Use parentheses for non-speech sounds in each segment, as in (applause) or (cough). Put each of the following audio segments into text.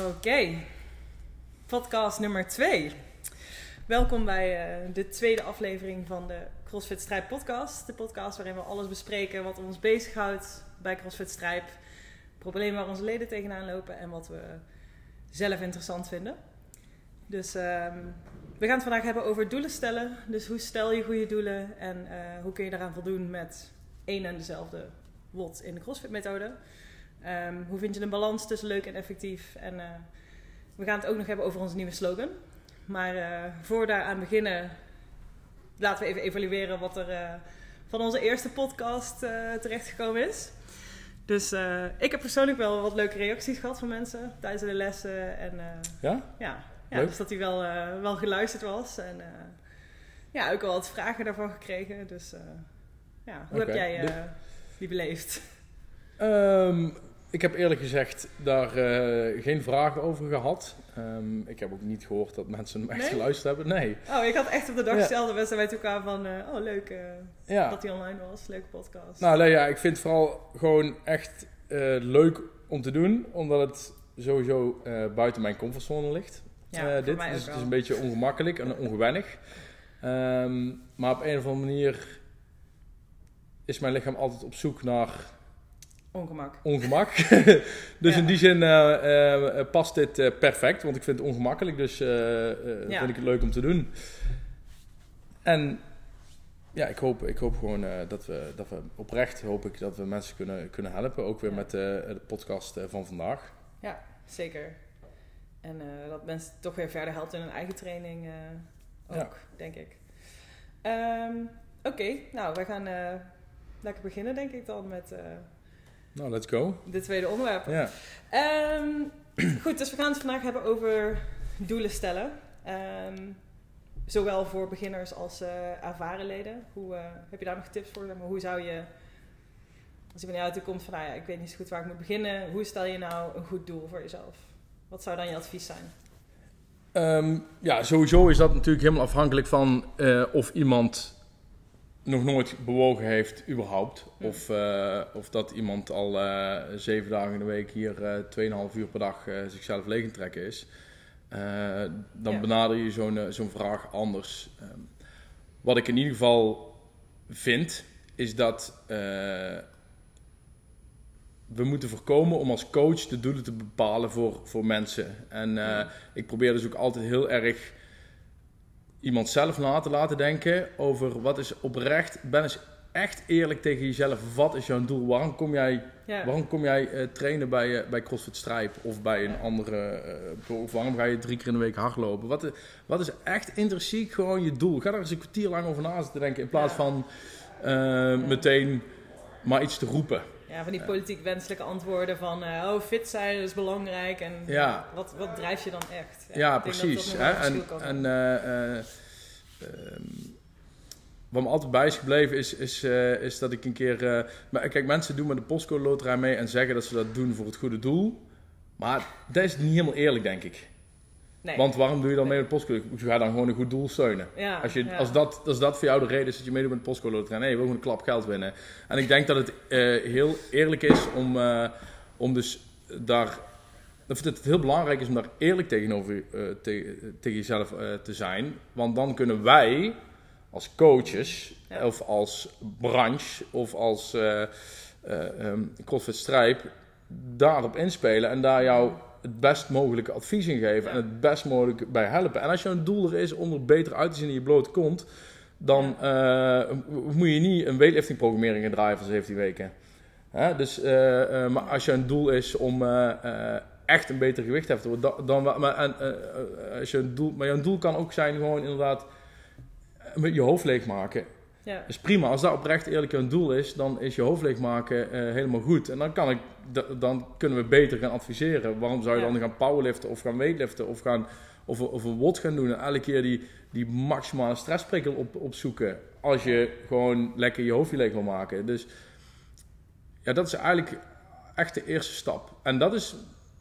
Oké, podcast nummer 2. Welkom bij uh, de tweede aflevering van de CrossFit Strijd podcast. De podcast waarin we alles bespreken wat ons bezighoudt bij CrossFit Strijd. Problemen waar onze leden tegenaan lopen en wat we zelf interessant vinden. Dus uh, we gaan het vandaag hebben over doelen stellen. Dus hoe stel je goede doelen en uh, hoe kun je daaraan voldoen met één en dezelfde WOT in de CrossFit methode. Um, hoe vind je een balans tussen leuk en effectief? En uh, we gaan het ook nog hebben over onze nieuwe slogan. Maar uh, voor we daaraan beginnen, laten we even evalueren wat er uh, van onze eerste podcast terechtgekomen is. Dus ik heb persoonlijk wel wat leuke reacties gehad van mensen tijdens de lessen. En, ja? Ja, ja dus dat hij wel, wel geluisterd was. En ja, ook wel wat vragen daarvan gekregen. Dus ja, hoe okay. heb jij die beleefd? Um, ik heb eerlijk gezegd daar uh, geen vragen over gehad. Um, ik heb ook niet gehoord dat mensen hem echt nee? geluisterd hebben. Nee. Oh, ik had echt op de dag gesteld ja. wij elkaar van... Uh, oh, leuk uh, ja. dat hij online was. Leuke podcast. Nou, nee, ja, ik vind het vooral gewoon echt leuk om te doen. Omdat het sowieso buiten mijn comfortzone ligt. Ja, dit. Dus het is een beetje ongemakkelijk en ongewennig. Um, maar op een of andere manier is mijn lichaam altijd op zoek naar Ongemak. Ongemak. (laughs) dus ja. in die zin uh, uh, past dit uh, perfect, want ik vind het ongemakkelijk, dus ja. vind ik het leuk om te doen. En ja, ik hoop, ik hoop gewoon dat, we, dat we oprecht hoop ik dat we mensen kunnen, kunnen helpen, ook weer ja. met de podcast van vandaag. Ja, zeker. En dat mensen toch weer verder helpt in hun eigen training ook, denk ik. Um, Oké, okay, nou, wij gaan lekker beginnen denk ik dan met nou, let's go. De tweede onderwerp. Ja. Um, goed, dus we gaan het vandaag hebben over doelen stellen. Um, zowel voor beginners als uh, ervaren leden. Hoe, uh, heb je daar nog tips voor? Maar hoe zou je, als je van jou toe komt van, nou ja, ik weet niet zo goed waar ik moet beginnen. Hoe stel je nou een goed doel voor jezelf? Wat zou dan je advies zijn? Um, ja, sowieso is dat natuurlijk helemaal afhankelijk van uh, of iemand nog nooit bewogen heeft, überhaupt. Of, uh, of dat iemand al uh, zeven dagen in de week hier uh, 2,5 uur per dag zichzelf leeg trekken is. dan ja. benader je zo'n zo'n vraag anders. Um, wat ik in ieder geval vind, is dat we moeten voorkomen om als coach de doelen te bepalen voor, voor mensen. En ik probeer dus ook altijd heel erg iemand zelf na te laten denken over wat is oprecht. Ben eens echt eerlijk tegen jezelf. Wat is jouw doel? Waarom kom jij, ja. waarom kom jij uh, trainen bij, uh, bij CrossFit Stripe of bij een andere... Uh, of waarom ga je drie keer in de week hardlopen? Wat, wat is echt intrinsiek gewoon je doel? Ga daar eens een kwartier lang over na zitten denken in plaats ja. van meteen maar iets te roepen. Ja, van die politiek wenselijke antwoorden van oh, fit zijn is belangrijk. En ja. wat, wat drijft je dan echt? Ja, ja precies. hè? En, en uh, uh, wat me altijd bij is gebleven is, is, is dat ik een keer... maar kijk, mensen doen met de postcode loterij mee en zeggen dat ze dat doen voor het goede doel. Maar dat is niet helemaal eerlijk, denk ik. Nee. Want waarom doe je dan mee met de postcode? Je gaat dan gewoon een goed doel steunen. Ja, als, je, ja. als, dat, als dat voor jou de reden is dat je meedoet met de postcode loterij. Nee, je wil gewoon een klap geld winnen. En ik denk dat het uh, heel eerlijk is om, uh, om dus daar... Dat het heel belangrijk is om daar eerlijk tegenover uh, te, tegen jezelf te zijn. Want dan kunnen wij als coaches ja. of als branche of als um, CrossFit Stripe daarop inspelen en daar jou het best mogelijke advies in geven en het best mogelijke bij helpen. En als jouw doel er is om er beter uit te zien in je blote kont, dan uh, moet je niet een weightlifting programmering gaan draaien van 17 weken. Hè? Dus, uh, uh, maar als je een doel is om echt een beter gewicht te hebben, dan, dan maar, en, als je een doel, maar jouw doel kan ook zijn gewoon inderdaad met je hoofd leegmaken. Ja. Dus prima, als dat oprecht eerlijk een doel is, dan is je hoofd leegmaken helemaal goed. En dan kan ik dan kunnen we beter gaan adviseren. Waarom zou je Ja. dan gaan powerliften of gaan weightliften of, gaan, of, of een WOD gaan doen en elke keer die, die maximale stressprikkel op, opzoeken als je gewoon lekker je hoofdje leeg wil maken. Dus ja, dat is eigenlijk echt de eerste stap. En dat is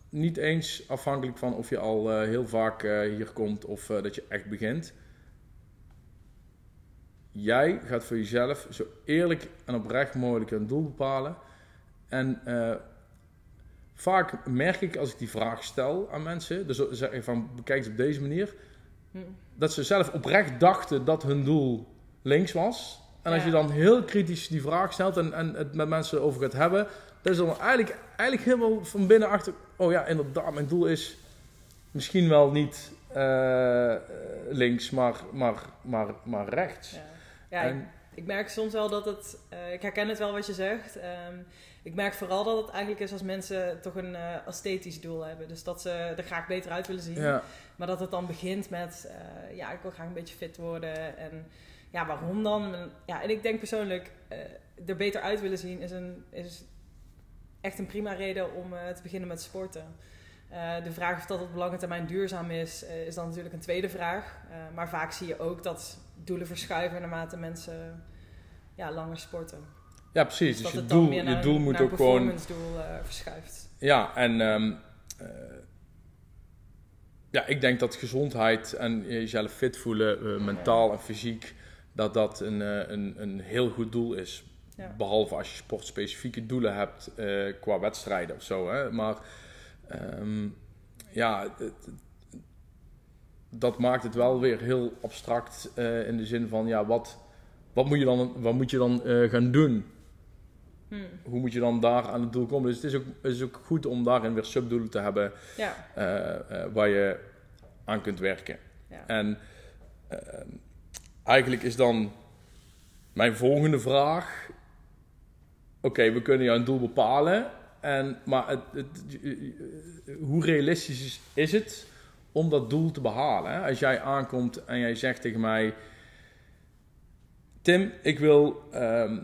niet eens afhankelijk van of je al eh, heel vaak eh, hier komt of eh, dat je echt begint. Jij gaat voor jezelf zo eerlijk en oprecht mogelijk een doel bepalen. En eh, vaak merk ik als ik die vraag stel aan mensen, dus zeg ik van bekijk het op deze manier, Hm. dat ze zelf oprecht dachten dat hun doel links was. En als je dan heel kritisch die vraag stelt en, en het met mensen over gaat hebben, dan is dan eigenlijk, eigenlijk helemaal van binnen achter, oh ja, inderdaad, mijn doel is misschien wel niet eh, eh, links, maar, maar, maar, maar rechts. Ja, ja ik, En- ik merk soms wel dat het... eh, ik herken het wel wat je zegt. Ehm, ik merk vooral dat het eigenlijk is als mensen toch een eh, esthetisch doel hebben. Dus dat ze er graag beter uit willen zien. ja. Maar dat het dan begint met... eh, ja, ik wil graag een beetje fit worden. En ja, waarom dan? En, Ja, en ik denk persoonlijk... er beter uit willen zien is, een, is echt een prima reden om te beginnen met sporten. De vraag of dat op lange termijn duurzaam is, is dan natuurlijk een tweede vraag. Maar vaak zie je ook dat doelen verschuiven naarmate mensen ja, langer sporten. ja, precies. Dus Dus, je doel, je doel een- moet ook gewoon doel eh, verschuift. Ja, en ehm, eh, ja, ik denk dat gezondheid en jezelf fit voelen, eh, mentaal en fysiek, dat dat een, een, een heel goed doel is. Ja. Behalve als je sportspecifieke doelen hebt qua wedstrijden of zo. Hè? Maar ehm, ja, het- dat maakt het wel weer heel abstract eh, in de zin van, ja, wat, wat moet je dan, wat moet je dan eh, gaan doen? Hmm. hoe moet je dan daar aan het doel komen? Dus het is ook, het is ook goed om daarin weer subdoelen te hebben Ja, eh, waar je aan kunt werken. ja. En eigenlijk is dan mijn volgende vraag: oké, we kunnen jouw doel bepalen, en, maar het, het, hoe realistisch is, is het om dat doel te behalen? Hè? Als jij aankomt en jij zegt tegen mij: Tim, ik wil ehm,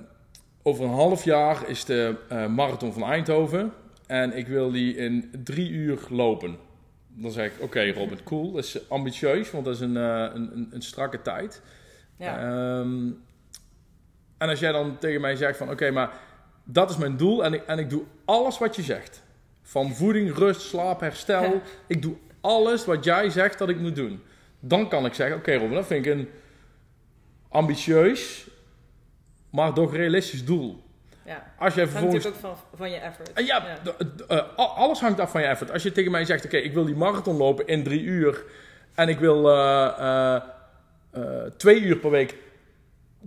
over een half jaar is de eh, marathon van Eindhoven en ik wil die in drie uur lopen. Dan zeg ik, oké (laughs) Robert, cool. Dat is ambitieus, want dat is een, eh, een, een, strakke tijd. ja. Ehm, en als jij dan tegen mij zegt van, oké, maar dat is mijn doel en ik, en ik doe alles wat je zegt. Van voeding, rust, slaap, herstel. Ja. Ik doe alles wat jij zegt dat ik moet doen. Dan kan ik zeggen, oké Robert, dat vind ik een ambitieus, maar toch realistisch doel. ja. Als jij Het hangt vervolgens natuurlijk ook van, van je effort. Ja, eh, alles hangt af van je effort. Als je tegen mij zegt, oké, ik wil die marathon lopen in drie uur en ik wil eh, eh, twee uur per week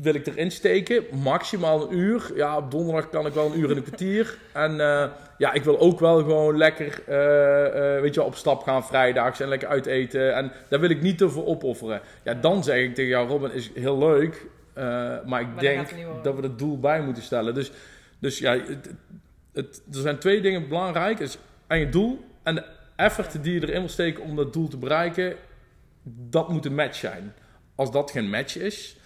wil ik erin steken, maximaal een uur. Ja, op donderdag kan ik wel een uur en een kwartier. (laughs) En eh, ja, ik wil ook wel gewoon lekker, eh, eh, weet je wel, op stap gaan vrijdags en lekker uiteten. En daar wil ik niet te veel opofferen. Ja, dan zeg ik tegen jou, Robin, is heel leuk. eh, maar ik denk dat we het doel bij moeten stellen. Dus, dus ja, het, het, er zijn twee dingen belangrijk. Is aan je doel en de effort die je erin wil steken om dat doel te bereiken. Dat moet een match zijn. Als dat geen match is,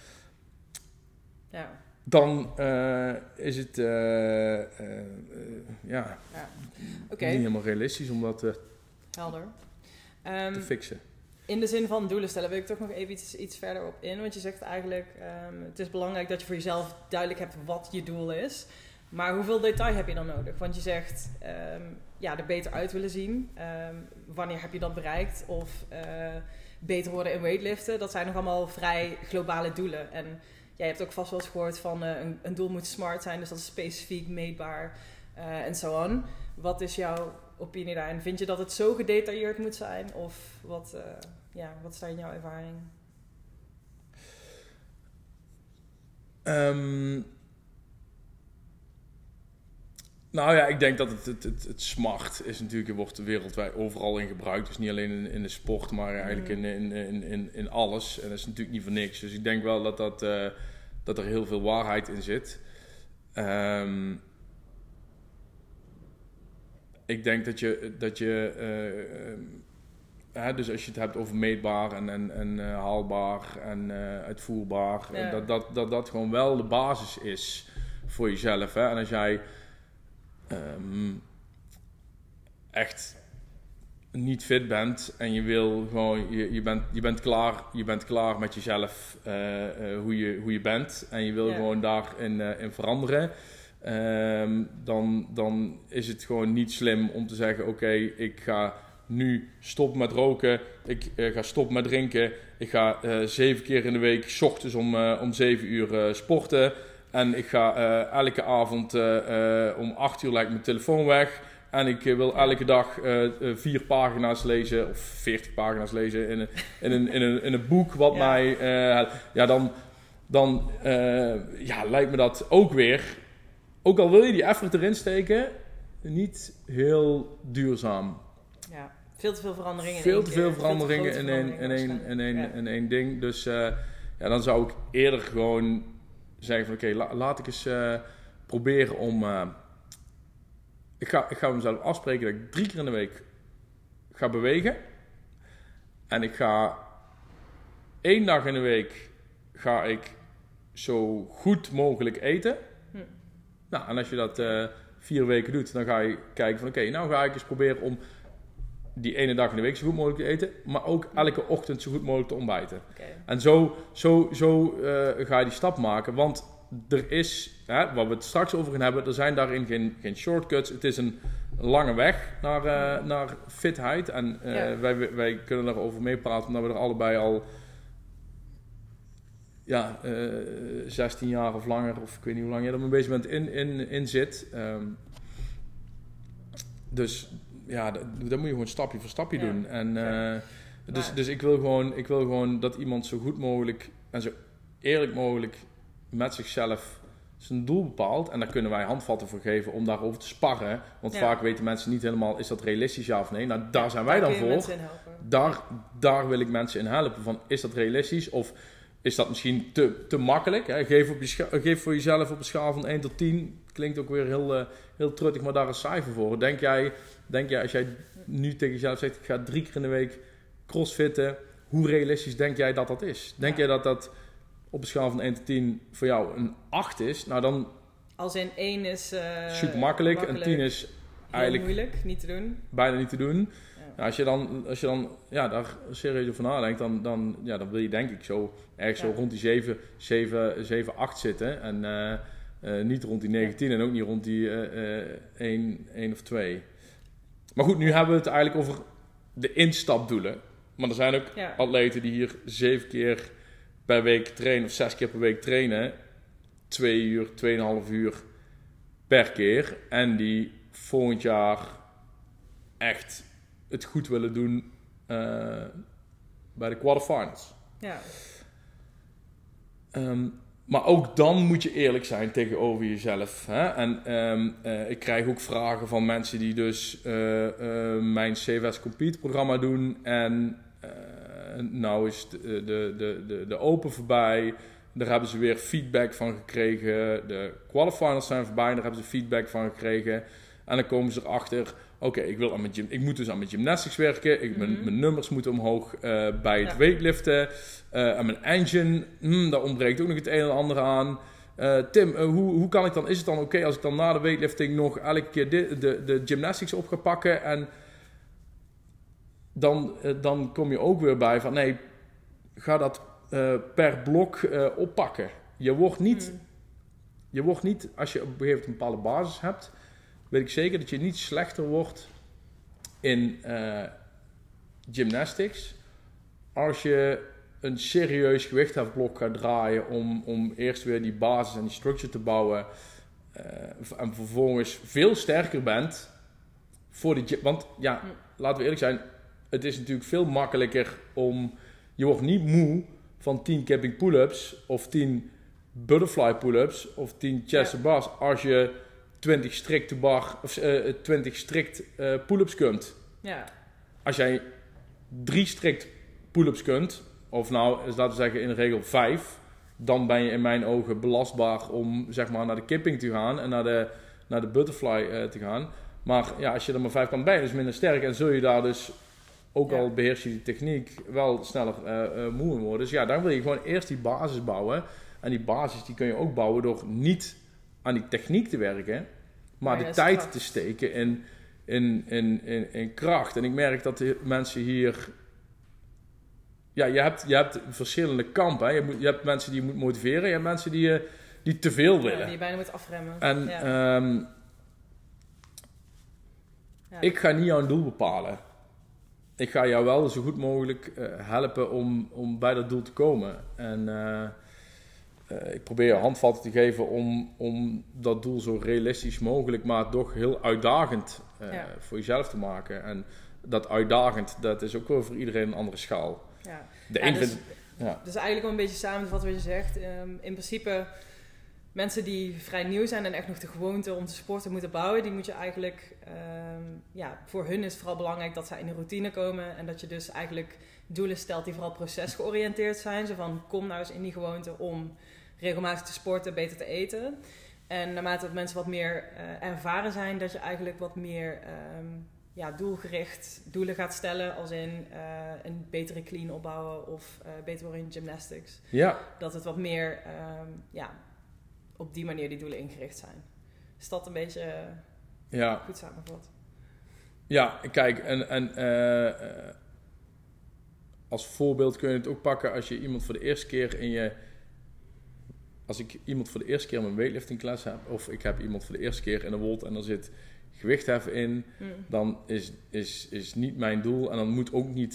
ja. dan eh, is het eh, eh, ja, Oké, niet helemaal realistisch om dat helder. Ehm, te fixen. in de zin van doelen stellen wil ik toch nog even iets, iets verder op in. Want je zegt eigenlijk, ehm, het is belangrijk dat je voor jezelf duidelijk hebt wat je doel is. Maar hoeveel detail heb je dan nodig? Want je zegt, ehm, ja, er beter uit willen zien. Ehm, wanneer heb je dat bereikt? Of beter worden in weightliften. Dat zijn nog allemaal vrij globale doelen. En jij hebt ook vast wel eens gehoord van eh, een, een doel moet smart zijn. Dus dat is specifiek, meetbaar eh, en zo on. Wat is jouw opinie daarin? Vind je dat het zo gedetailleerd moet zijn? Of wat, eh, ja, wat is in jouw ervaring? Ehm, nou ja, ik denk dat het, het, het, het smart is natuurlijk, wordt wereldwijd overal in gebruikt. Dus niet alleen in, in de sport, maar eigenlijk in, in, in, in, in alles. En dat is natuurlijk niet voor niks. Dus ik denk wel dat, dat, eh, dat er heel veel waarheid in zit. Ehm, ik denk dat je, dat je eh, hè, dus als je het hebt over meetbaar en, en, en eh, haalbaar en eh, uitvoerbaar, Ja. eh, dat, dat, dat dat gewoon wel de basis is voor jezelf. Hè? En als jij ehm, echt niet fit bent en je wil gewoon, je, je, bent, je, bent, klaar, je bent klaar met jezelf, eh, eh, hoe, je, hoe je bent, en je wil Ja. gewoon daarin eh, in veranderen. ehm, dan, dan is het gewoon niet slim om te zeggen: Oké, ik ga nu stoppen met roken, ik ga stoppen met drinken, ik ga zeven keer in de week, s ochtends om, om zeven uur sporten. En ik ga eh, elke avond eh, eh, om acht uur leg ik mijn telefoon weg. En ik wil elke dag vier pagina's lezen, of veertig pagina's lezen in een, in een, in een, in een boek wat Ja. mij... ja, dan, dan ja, lijkt me dat ook weer... Ook al wil je die effort erin steken, niet heel duurzaam. Ja, veel te veel veranderingen. in Veel te veel veranderingen in één, ding. Dus ja, dan zou ik eerder gewoon zeggen van oké, la- laat ik eens eh, proberen om... eh, ik, ga, ik ga mezelf afspreken dat ik drie keer in de week ga bewegen. En ik ga één dag in de week ga ik zo goed mogelijk eten. Hm. Nou, en als je dat eh, vier weken doet, dan ga je kijken van oké, nou ga ik eens proberen om die ene dag in de week zo goed mogelijk te eten, maar ook elke ochtend zo goed mogelijk te ontbijten. En zo, zo, zo eh, ga je die stap maken, want er is, hè, waar we het straks over gaan hebben, er zijn daarin geen, geen shortcuts. Het is een lange weg naar, eh, naar fitheid. En eh, Ja. wij, wij kunnen daarover meepraten, omdat we er allebei al ja, eh 16 jaar of langer, of ik weet niet hoe lang jij er mee bezig bent, in, in, in zit. Ehm, dus ja, dat, dat moet je gewoon stapje voor stapje Ja. doen. En, eh, dus, dus ik, wil gewoon, ik wil gewoon dat iemand zo goed mogelijk en zo eerlijk mogelijk met zichzelf zijn doel bepaalt. En daar kunnen wij handvatten voor geven om daarover te sparren. Want Ja. vaak weten mensen niet helemaal, is dat realistisch ja of nee? Nou, daar zijn wij Daar dan voor. Daar, daar wil ik mensen in helpen. Van, is dat realistisch? Of is dat misschien te, te makkelijk? Hè? Geef, op je geef voor jezelf op een schaal van 1 tot 10. Klinkt ook weer heel, eh, heel truttig, maar daar een cijfer voor. Denk jij, denk jij, als jij nu tegen jezelf zegt... ik ga drie keer in de week crossfitten... hoe realistisch denk jij dat dat is? Denk Ja. jij dat dat op een schaal van 1 tot 10 voor jou een 8 is? Nou, dan Als in één is... eh, super makkelijk. En makkelijk, 10 is eigenlijk moeilijk, niet te doen. bijna niet te doen. Ja. Nou, als je dan, als je dan ja, daar serieus over nadenkt, dan, dan, ja, dan wil je denk ik zo ergens Ja. zo rond die 7, 7, 7 8 zitten. En eh, eh, niet rond die 19 en ook niet rond die eh, 1, 1 of 2. Maar goed, nu hebben we het eigenlijk over de instapdoelen. Maar er zijn ook Ja. atleten die hier 7 keer per week trainen of 6 keer per week trainen. 2 uur, 2,5 uur per keer. En die volgend jaar echt het goed willen doen eh, bij de quarterfinals. Ja. Ehm, maar ook dan moet je eerlijk zijn tegenover jezelf. Hè? En ehm, eh, ik krijg ook vragen van mensen die dus eh, eh, mijn CWS Compete programma doen. En nou is de, de, de, de, Open voorbij. Daar hebben ze weer feedback van gekregen. De qualifinals zijn voorbij. Daar hebben ze feedback van gekregen. En dan komen ze erachter. Oké, ik wil aan mijn gym, ik moet dus aan mijn gymnastics werken. Ik, mijn, Mhm. mijn nummers moeten omhoog eh, bij het Ja. weightliften. Eh, en mijn engine, hmm, daar ontbreekt ook nog het een en ander aan. Eh, Tim, hoe, hoe kan ik dan, is het dan oké als ik dan na de weightlifting nog elke keer de, de, de gymnastics op ga pakken? En dan, dan kom je ook weer bij van nee, ga dat per blok oppakken. Je wordt niet Mm. je wordt niet, als je op een gegeven moment een bepaalde basis hebt, weet ik zeker dat je niet slechter wordt in eh, gymnastics als je een serieus gewichthefblok gaat draaien om, om eerst weer die basis en die structure te bouwen eh, en vervolgens veel sterker bent voor de. Want ja, laten we eerlijk zijn, het is natuurlijk veel makkelijker om, je wordt niet moe van 10 capping pull-ups of 10 butterfly pull-ups of 10 chest Ja. bars als je 20 strikt bar of eh, 20 strikt eh, pull-ups kunt. Ja. Als jij drie strikt pull-ups kunt, of nou, laten we zeggen in de regel vijf, dan ben je in mijn ogen belastbaar om zeg maar naar de kipping te gaan en naar de, naar de butterfly eh, te gaan. Maar ja, als je er maar vijf kan bij, dus minder sterk en zul je daar dus ook Ja. al beheers je die techniek wel sneller eh, eh, moe in worden. Dus ja, dan wil je gewoon eerst die basis bouwen. En die basis die kun je ook bouwen door niet aan die techniek te werken, maar de tijd kracht. te steken in, in, in, in, in kracht. En ik merk dat de mensen hier. Ja, je hebt, je hebt verschillende kampen. Hè. Je, moet, je hebt mensen die je moet motiveren, je hebt mensen die, je- die te veel Ja, willen. die je bijna moet afremmen. En ja. ehm, Ja. ik ga niet jouw doel bepalen. Ik ga jou wel zo goed mogelijk eh, helpen om, om bij dat doel te komen. En eh, eh, ik probeer handvatten te geven om, om dat doel zo realistisch mogelijk, maar toch heel uitdagend eh, Ja. voor jezelf te maken. En dat uitdagend, dat is ook wel voor iedereen een andere schaal. Ja. De Ja, een dus- vindt... Ja. Dus eigenlijk wel een beetje samen wat je zegt. Ehm, in principe, mensen die vrij nieuw zijn en echt nog de gewoonte om te sporten moeten bouwen, die moet je eigenlijk, ehm, ja, voor hun is het vooral belangrijk dat zij in de routine komen en dat je dus eigenlijk doelen stelt die vooral procesgeoriënteerd zijn. Zo van, kom nou eens in die gewoonte om regelmatig te sporten, beter te eten. En naarmate dat mensen wat meer eh, ervaren zijn, dat je eigenlijk wat meer ehm, ja, doelgericht doelen gaat stellen. Als in eh, een betere clean opbouwen of eh, beter worden in gymnastics. ja, Dat het wat meer ehm, ja, op die manier die doelen ingericht zijn. Is dat een beetje ja. goed samengevat? Ja, kijk, en, en als voorbeeld kun je het ook pakken als je iemand voor de eerste keer in je. Als ik iemand voor de eerste keer in mijn weightlifting klas heb, of ik heb iemand voor de eerste keer in een wold en er zit gewichtheffen in, Mm. dan is, is, is niet mijn doel en dan moet ook niet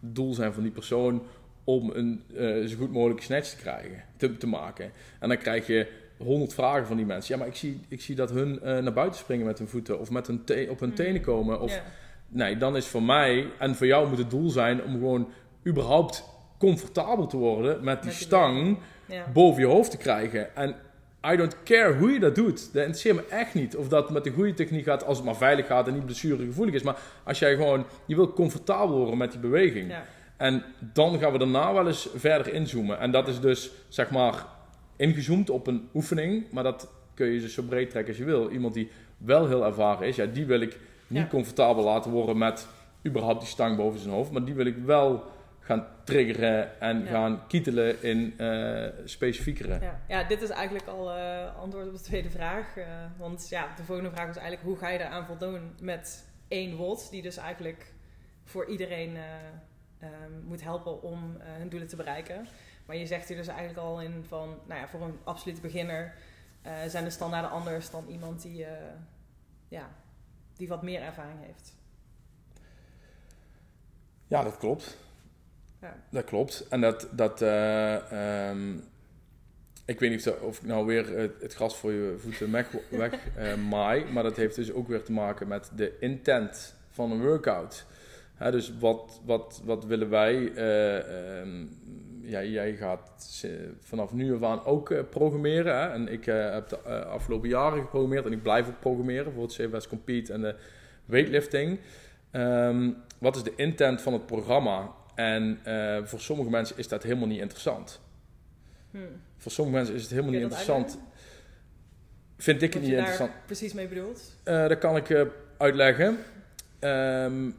het doel zijn van die persoon om een eh, zo goed mogelijke snatch te krijgen, te, te maken. En dan krijg je honderd vragen van die mensen. Ja, maar ik zie, ik zie dat hun eh, naar buiten springen met hun voeten of met hun te- op hun Mm. tenen komen. Of. Nee, dan is voor mij en voor jou moet het doel zijn om gewoon überhaupt comfortabel te worden met die Met stang Ja. boven je hoofd te krijgen. En I don't care hoe je dat doet. Dat interesseert me echt niet. Of dat met de goede techniek gaat, als het maar veilig gaat en niet blessuregevoelig is. Maar als jij gewoon, je wil comfortabel worden met die beweging. Ja. En dan gaan we daarna wel eens verder inzoomen. En dat is dus, zeg maar, ingezoomd op een oefening. Maar dat kun je dus zo breed trekken als je wil. Iemand die wel heel ervaren is, ja, die wil ik niet Ja. comfortabel laten worden met überhaupt die stang boven zijn hoofd. Maar die wil ik wel gaan triggeren en Ja. gaan kietelen in eh specifiekere. Ja. ja, dit is eigenlijk al eh, antwoord op de tweede vraag. eh, want ja, de volgende vraag was eigenlijk hoe ga je eraan voldoen met één WOD, die dus eigenlijk voor iedereen moet helpen om hun doelen te bereiken. Maar je zegt hier dus eigenlijk al in van, nou ja, voor een absolute beginner zijn de standaarden anders dan iemand die, ja, die wat meer ervaring heeft. Ja, dat klopt. Ja. Dat klopt. En dat, dat eh, ehm, ik weet niet of, of ik nou weer het, het gras voor je voeten weg, (laughs) weg eh, maai, maar dat heeft dus ook weer te maken met de intent van een workout. Hè, dus wat, wat, wat willen wij? eh, ehm, ja, jij gaat vanaf nu af aan ook eh, programmeren. Hè? En ik eh, heb de eh, afgelopen jaren geprogrammeerd en ik blijf ook programmeren voor het CWS Compete en de weightlifting. Ehm, wat is de intent van het programma? En voor sommige mensen is dat helemaal niet interessant. Hm. Voor sommige mensen is het helemaal niet interessant. Vind ik het niet je daar interessant. precies mee bedoelt? Eh, dat kan ik uitleggen. Ehm,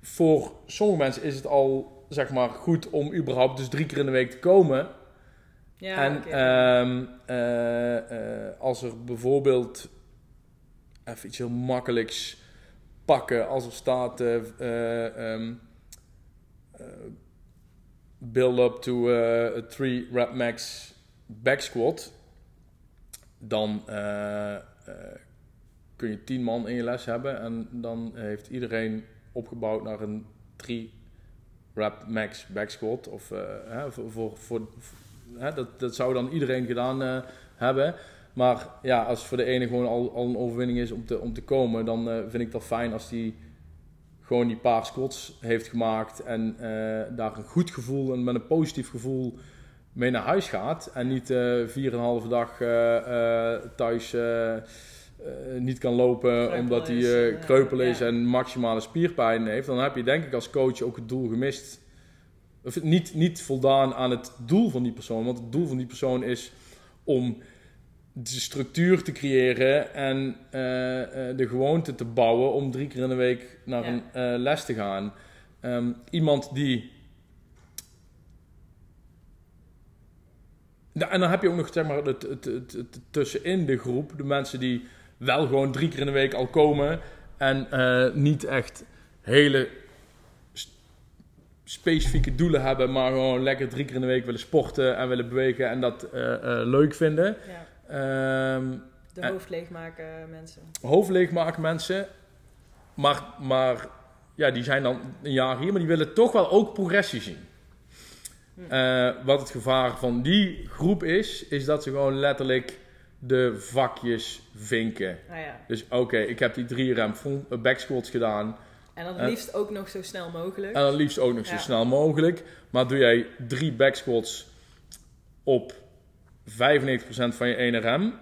voor sommige mensen is het al zeg maar goed om überhaupt dus drie keer in de week te komen. Ja, en ehm, eh, eh, als er bijvoorbeeld even iets heel makkelijks pakken, als er staat eh, eh, ehm, eh, build up to a 3 rep max back squat, dan kun je 10 man in je les hebben en dan heeft iedereen opgebouwd naar een 3 rep max back squat of eh, hè, voor, voor, voor, hè, dat, dat zou dan iedereen gedaan eh, hebben. Maar ja, als voor de ene gewoon al, al een overwinning is om te, om te komen, dan eh, vind ik dat fijn als die gewoon die paar squats heeft gemaakt en daar een goed gevoel en met een positief gevoel mee naar huis gaat. En niet eh vier en een halve dag thuis eh, niet kan lopen Kreupel omdat hij eh, eh, kreupel is ja. en maximale spierpijn heeft. Dan heb je denk ik als coach ook het doel gemist. Of niet, niet voldaan aan het doel van die persoon. Want het doel van die persoon is om de structuur te creëren en de gewoonte te bouwen om drie keer in de week naar Ja. een les te gaan. Ehm, iemand die. En dan heb je ook nog zeg maar, het, het, het, het tussenin de groep, de mensen die wel gewoon drie keer in de week al komen en eh, niet echt hele specifieke doelen hebben, maar gewoon lekker drie keer in de week willen sporten en willen bewegen en dat eh, eh, leuk vinden. Ja, Ehm, de hoofd leegmaken mensen. hoofd leegmaken mensen. Maar, maar ja, die zijn dan een jaar hier, maar die willen toch wel ook progressie zien. Hm. Wat het gevaar van die groep is, is dat ze gewoon letterlijk de vakjes vinken. Nou ja. Dus oké, ik heb die drie rem front- back squats gedaan. En dan En- liefst ook nog zo snel mogelijk. En dan liefst ook nog zo snel mogelijk. Maar doe jij drie back squats op 95% van je ene rem?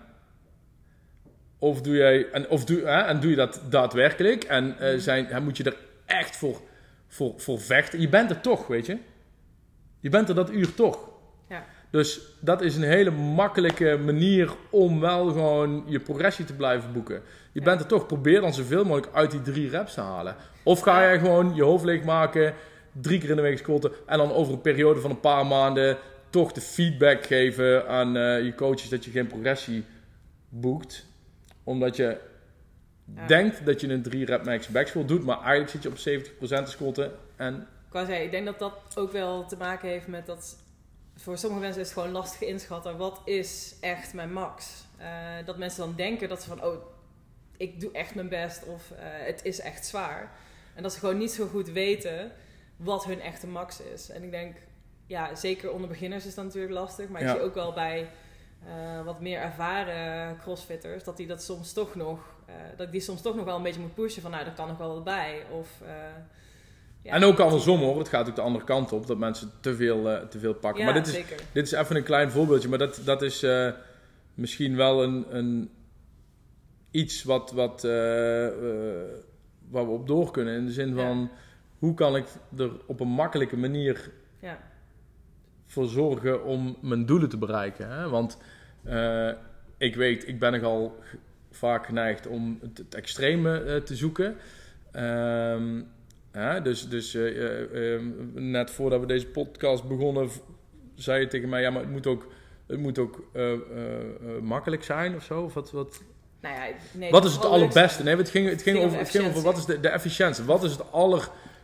Of doe, jij, en, of doe, hè, en doe je dat daadwerkelijk? En eh, Mhm. zijn, hè, moet je er echt voor, voor, voor vechten? Je bent er toch, weet je? Je bent er dat uur toch. Dus dat is een hele makkelijke manier om wel gewoon je progressie te blijven boeken. Je bent er toch, probeer dan zoveel mogelijk uit die drie reps te halen. Of ga jij gewoon je hoofd leegmaken, drie keer in de week squatten en dan over een periode van een paar maanden toch de feedback geven aan eh, je coaches dat je geen progressie boekt. Omdat je Ja. denkt dat je een 3 rep max back squat doet, maar eigenlijk zit je op 70% te squatten en Ik zeggen, ik denk dat dat ook wel te maken heeft met dat... Voor sommige mensen is het gewoon lastig inschatten. Wat is echt mijn max? Eh, dat mensen dan denken dat ze van... Oh, ik doe echt mijn best. Of eh, het is echt zwaar. En dat ze gewoon niet zo goed weten wat hun echte max is. En ik denk... Ja, zeker onder beginners is dat natuurlijk lastig. Maar ik zie ook wel bij eh, wat meer ervaren crossfitters... dat die dat soms toch nog... dat die soms toch nog wel een beetje moet pushen. Van nou, daar kan nog wel wat bij. Of... ja, en ook andersom hoor, het gaat ook de andere kant op, dat mensen te veel, eh, te veel pakken. Ja, maar dit is, zeker. dit is even een klein voorbeeldje, maar dat, dat is eh, misschien wel een, een iets wat, wat, waar we op door kunnen. In de zin Ja. van, hoe kan ik er op een makkelijke manier Ja. voor zorgen om mijn doelen te bereiken. Hè? Want ik weet, ik ben nogal vaak geneigd om het, het extreme te zoeken. Ehm, hè? Dus, dus eh, eh, eh, net voordat we deze podcast begonnen, zei je tegen mij: ja, maar het moet ook, het moet ook eh, makkelijk zijn of zo. Of wat, wat, Nou ja, nee, wat is het allerbeste? Nee, het ging, het ging, over, het ging over wat is de, de efficiëntie. Wat is het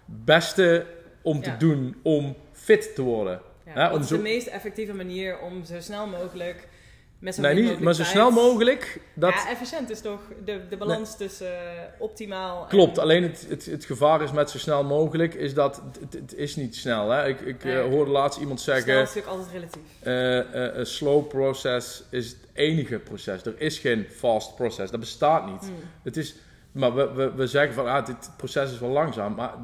allerbeste om te doen om fit te worden? Ja, wat om is zo- de meest effectieve manier om zo snel mogelijk met Nee, niet, maar zo snel mogelijk. Dat Ja, efficiënt is toch de, de balans tussen eh, optimaal... en- klopt. Alleen het, het, het gevaar is met zo snel mogelijk, is dat het, is niet snel. Hè? Ik, ik eh, Nee. hoorde laatst iemand Snel zeggen, is natuurlijk altijd relatief. een slow process is het enige proces. Er is geen fast process. Dat bestaat niet. Hmm. Het is, maar we, we, we zeggen van, ah, dit proces is wel langzaam. Maar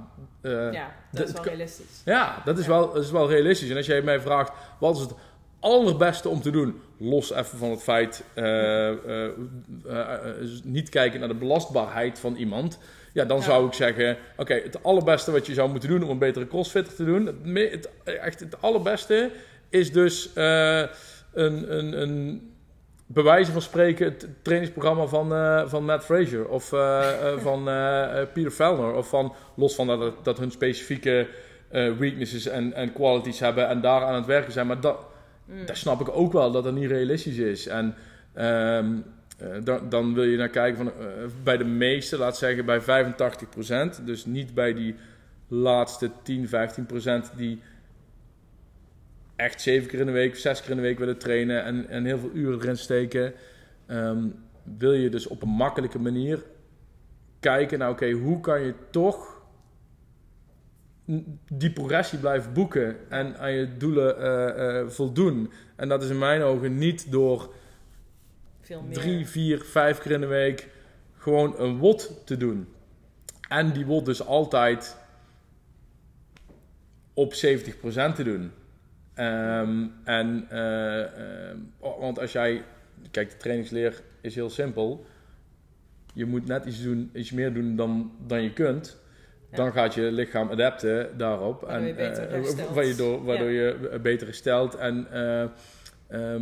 ja. ja, dat is wel realistisch. dat, is Ja. Wel, dat is wel realistisch. En als jij mij vraagt, wat is het allerbeste om te doen? Los even van het feit, eh, eh, eh, niet kijken naar de belastbaarheid van iemand. Ja, dan Ja. zou ik zeggen, oké, het allerbeste wat je zou moeten doen om een betere crossfitter te doen. Het, het, echt het allerbeste is dus een, een, een bij wijze van spreken het trainingsprogramma van, van Matt Frazier of van Peter Fellner. Of van, los van dat, dat hun specifieke weaknesses en, en qualities hebben en daar aan het werken zijn. Maar dat, Mm. daar snap ik ook wel dat dat niet realistisch is. En ehm, eh, dan, dan wil je naar kijken van eh, bij de meeste, laat zeggen bij 85%. Dus niet bij die laatste 10, 15% die echt zeven keer in de week, zes keer in de week willen trainen en, en heel veel uren erin steken. Ehm, wil je dus op een makkelijke manier kijken naar, oké, hoe kan je toch die progressie blijven boeken en aan je doelen eh, eh, voldoen. En dat is in mijn ogen niet door Veel meer. drie, vier, vijf keer in de week gewoon een WOD te doen. En die WOD dus altijd op 70% te doen. Ehm, en, eh, want als jij, kijk, de trainingsleer is heel simpel. Je moet net iets doen, iets meer doen dan, dan je kunt. Dan gaat je lichaam adapten daarop. Waardoor je beter eh, herstelt. waardoor, je beter herstelt. En eh,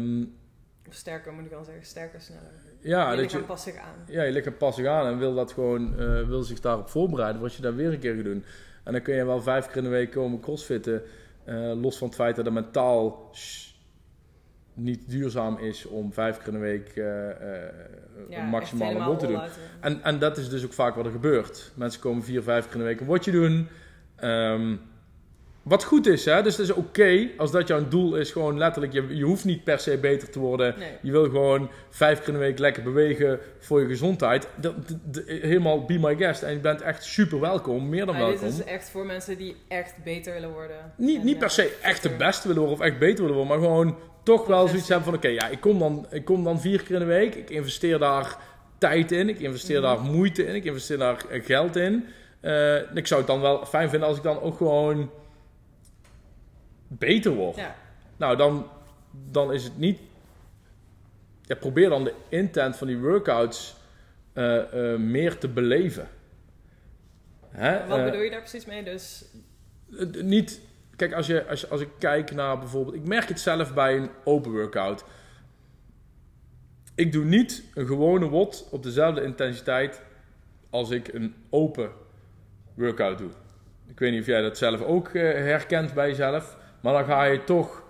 Of sterker moet ik dan zeggen, sterker, sneller. ja, je dat je, lichaam past zich aan. ja, je lichaam past zich aan en wil dat gewoon, eh, wil zich daarop voorbereiden, wat je daar weer een keer gaat doen. En dan kun je wel vijf keer in de week komen crossfitten, eh, los van het feit dat het mentaal niet duurzaam is om vijf keer in de week eh, Ja, een maximale mond te doen. En, en dat is dus ook vaak wat er gebeurt. Mensen komen vier, vijf keer in de week een watje doen. Ehm, wat goed is, hè? dus het is oké als dat jouw doel is. Gewoon letterlijk, je, je hoeft niet per se beter te worden. Nee. Je wil gewoon vijf keer in de week lekker bewegen voor je gezondheid. Dat, helemaal be my guest. En je bent echt super welkom, meer dan welkom. dit is echt voor mensen die echt beter willen worden. Niet, En, niet per se echt de beste willen worden of echt beter willen worden, maar gewoon toch wel zoiets hebben van... Oké, ja, ik, kom dan, ik kom dan vier keer in de week. Ik investeer daar tijd in. Ik investeer Mhm. daar moeite in. Ik investeer daar eh, geld in. Eh, ik zou het dan wel fijn vinden als ik dan ook gewoon beter word. Ja. Nou, dan, dan is het niet... Ja, probeer dan de intent van die workouts eh, meer te beleven. Hè? Wat bedoel je daar precies mee? Dus niet... Kijk, als, je, als, als ik kijk naar bijvoorbeeld... Ik merk het zelf bij een open workout. Ik doe niet een gewone WOD op dezelfde intensiteit als ik een open workout doe. Ik weet niet of jij dat zelf ook eh, herkent bij jezelf. Maar dan ga je toch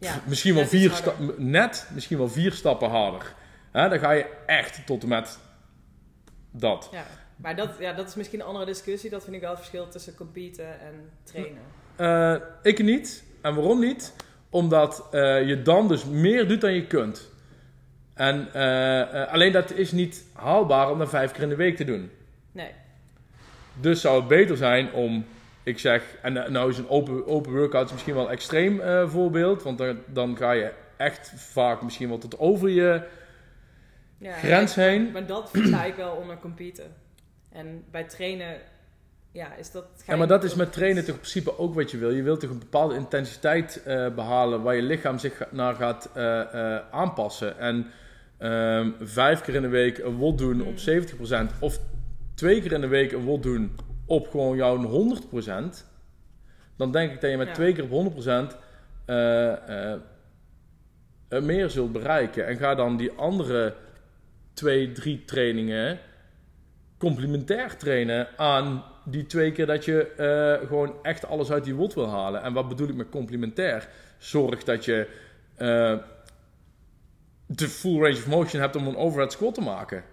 ja, misschien wel vier stappen, net misschien wel vier stappen harder. Dan ga je echt tot en met dat. Ja, maar dat, ja, dat is misschien een andere discussie. Dat vind ik wel het verschil tussen competen en trainen. Eh, ik niet. En waarom niet? Omdat eh, je dan dus meer doet dan je kunt. En eh, alleen dat is niet haalbaar om dat vijf keer in de week te doen. Nee. Dus zou het beter zijn om, ik zeg, en nou is een open, open workout misschien wel een extreem voorbeeld, want dan, dan ga je echt vaak misschien wel tot over je Ja, grens maar- heen. Maar dat versta ik wel onder competen. En bij trainen, ja, is dat... Ja, maar dat is met trainen toch in principe ook wat je wil. Je wilt toch een bepaalde intensiteit eh, behalen waar je lichaam zich naar gaat eh, eh, aanpassen. En ehm, vijf keer in de week een WOD doen op 70% of twee keer in de week een WOD doen op gewoon jouw 100%. Dan denk ik dat je met Ja. twee keer op 100% eh, eh, eh, meer zult bereiken. En ga dan die andere twee, drie trainingen complementair trainen aan die twee keer dat je eh, gewoon echt alles uit die wot wil halen. En wat bedoel ik met complementair? Zorg dat je eh, de full range of motion hebt om een overhead squat te maken.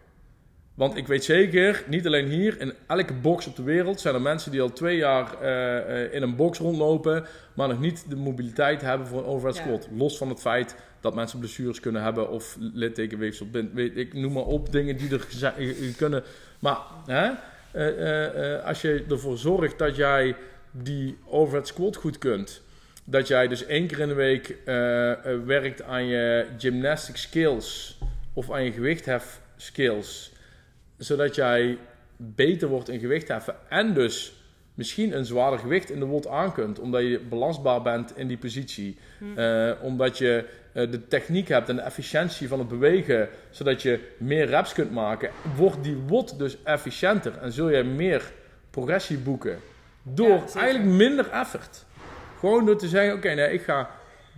Want ik weet zeker, niet alleen hier, in elke box op de wereld zijn er mensen die al twee jaar eh, in een box rondlopen, maar nog niet de mobiliteit hebben voor een overhead Ja. squat. Los van het feit dat mensen blessures kunnen hebben of littekenweefsel, weet ik noem maar op, dingen die er kunnen. Maar hè, als je ervoor zorgt dat jij die overhead squat goed kunt, dat jij dus één keer in de week eh, eh, werkt aan je gymnastic skills of aan je gewichthef skills, zodat jij beter wordt in gewichtheffen en dus misschien een zwaarder gewicht in de wot aan kunt, omdat je belastbaar bent in die positie, Eh, omdat je eh, de techniek hebt en de efficiëntie van het bewegen, zodat je meer reps kunt maken, wordt die wot dus efficiënter en zul je meer progressie boeken door Ja, eigenlijk minder effort. Gewoon door te zeggen, oké, nee, ik ga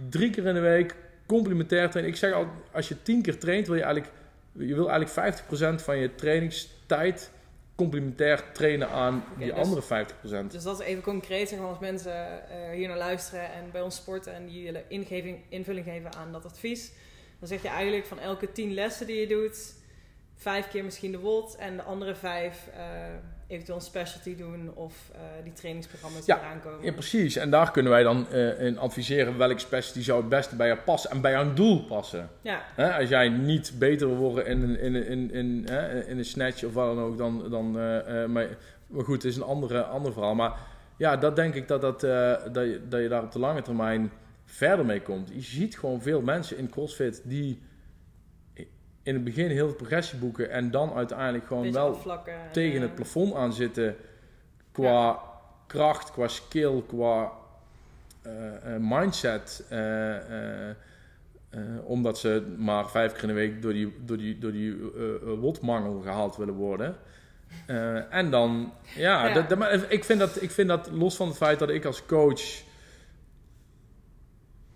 drie keer in de week complementair trainen. Ik zeg al, als je tien keer traint, wil je eigenlijk, je wil eigenlijk 50% van je trainingstijd complementair trainen aan die dus- andere 50%. Dus dat is even concreet, zeg maar, als mensen eh, hier naar luisteren en bij ons sporten en die willen ingeving, invulling geven aan dat advies. Dan zeg je eigenlijk van elke tien lessen die je doet, vijf keer misschien de WOD en de andere vijf eh, eventueel een specialty doen of eh, die trainingsprogramma's die Ja, eraan komen. Ja, precies. En daar kunnen wij dan eh, in adviseren welk specialty zou het beste bij jou passen en bij jouw doel passen. Ja, Hè, als jij niet beter wil worden in, een- in, een- in, in, hè, in een snatch of wat dan ook, dan. dan eh, maar, maar goed, het is een andere, ander verhaal. Maar ja, dat denk ik dat, dat, dat, je, dat je daar op de lange termijn verder mee komt. Je ziet gewoon veel mensen in CrossFit die in het begin heel veel progressie boeken en dan uiteindelijk gewoon wel afvlakken. tegen eh, het plafond aan zitten qua kracht, qua skill, qua eh, eh, mindset. eh, eh, eh, omdat ze maar vijf keer in de week door die, door die, door die eh, eh, wotmangel gehaald willen worden. Eh, en dan, ja, Ja. Dat, dat- maar ik, vind dat, ik vind dat los van het feit dat ik als coach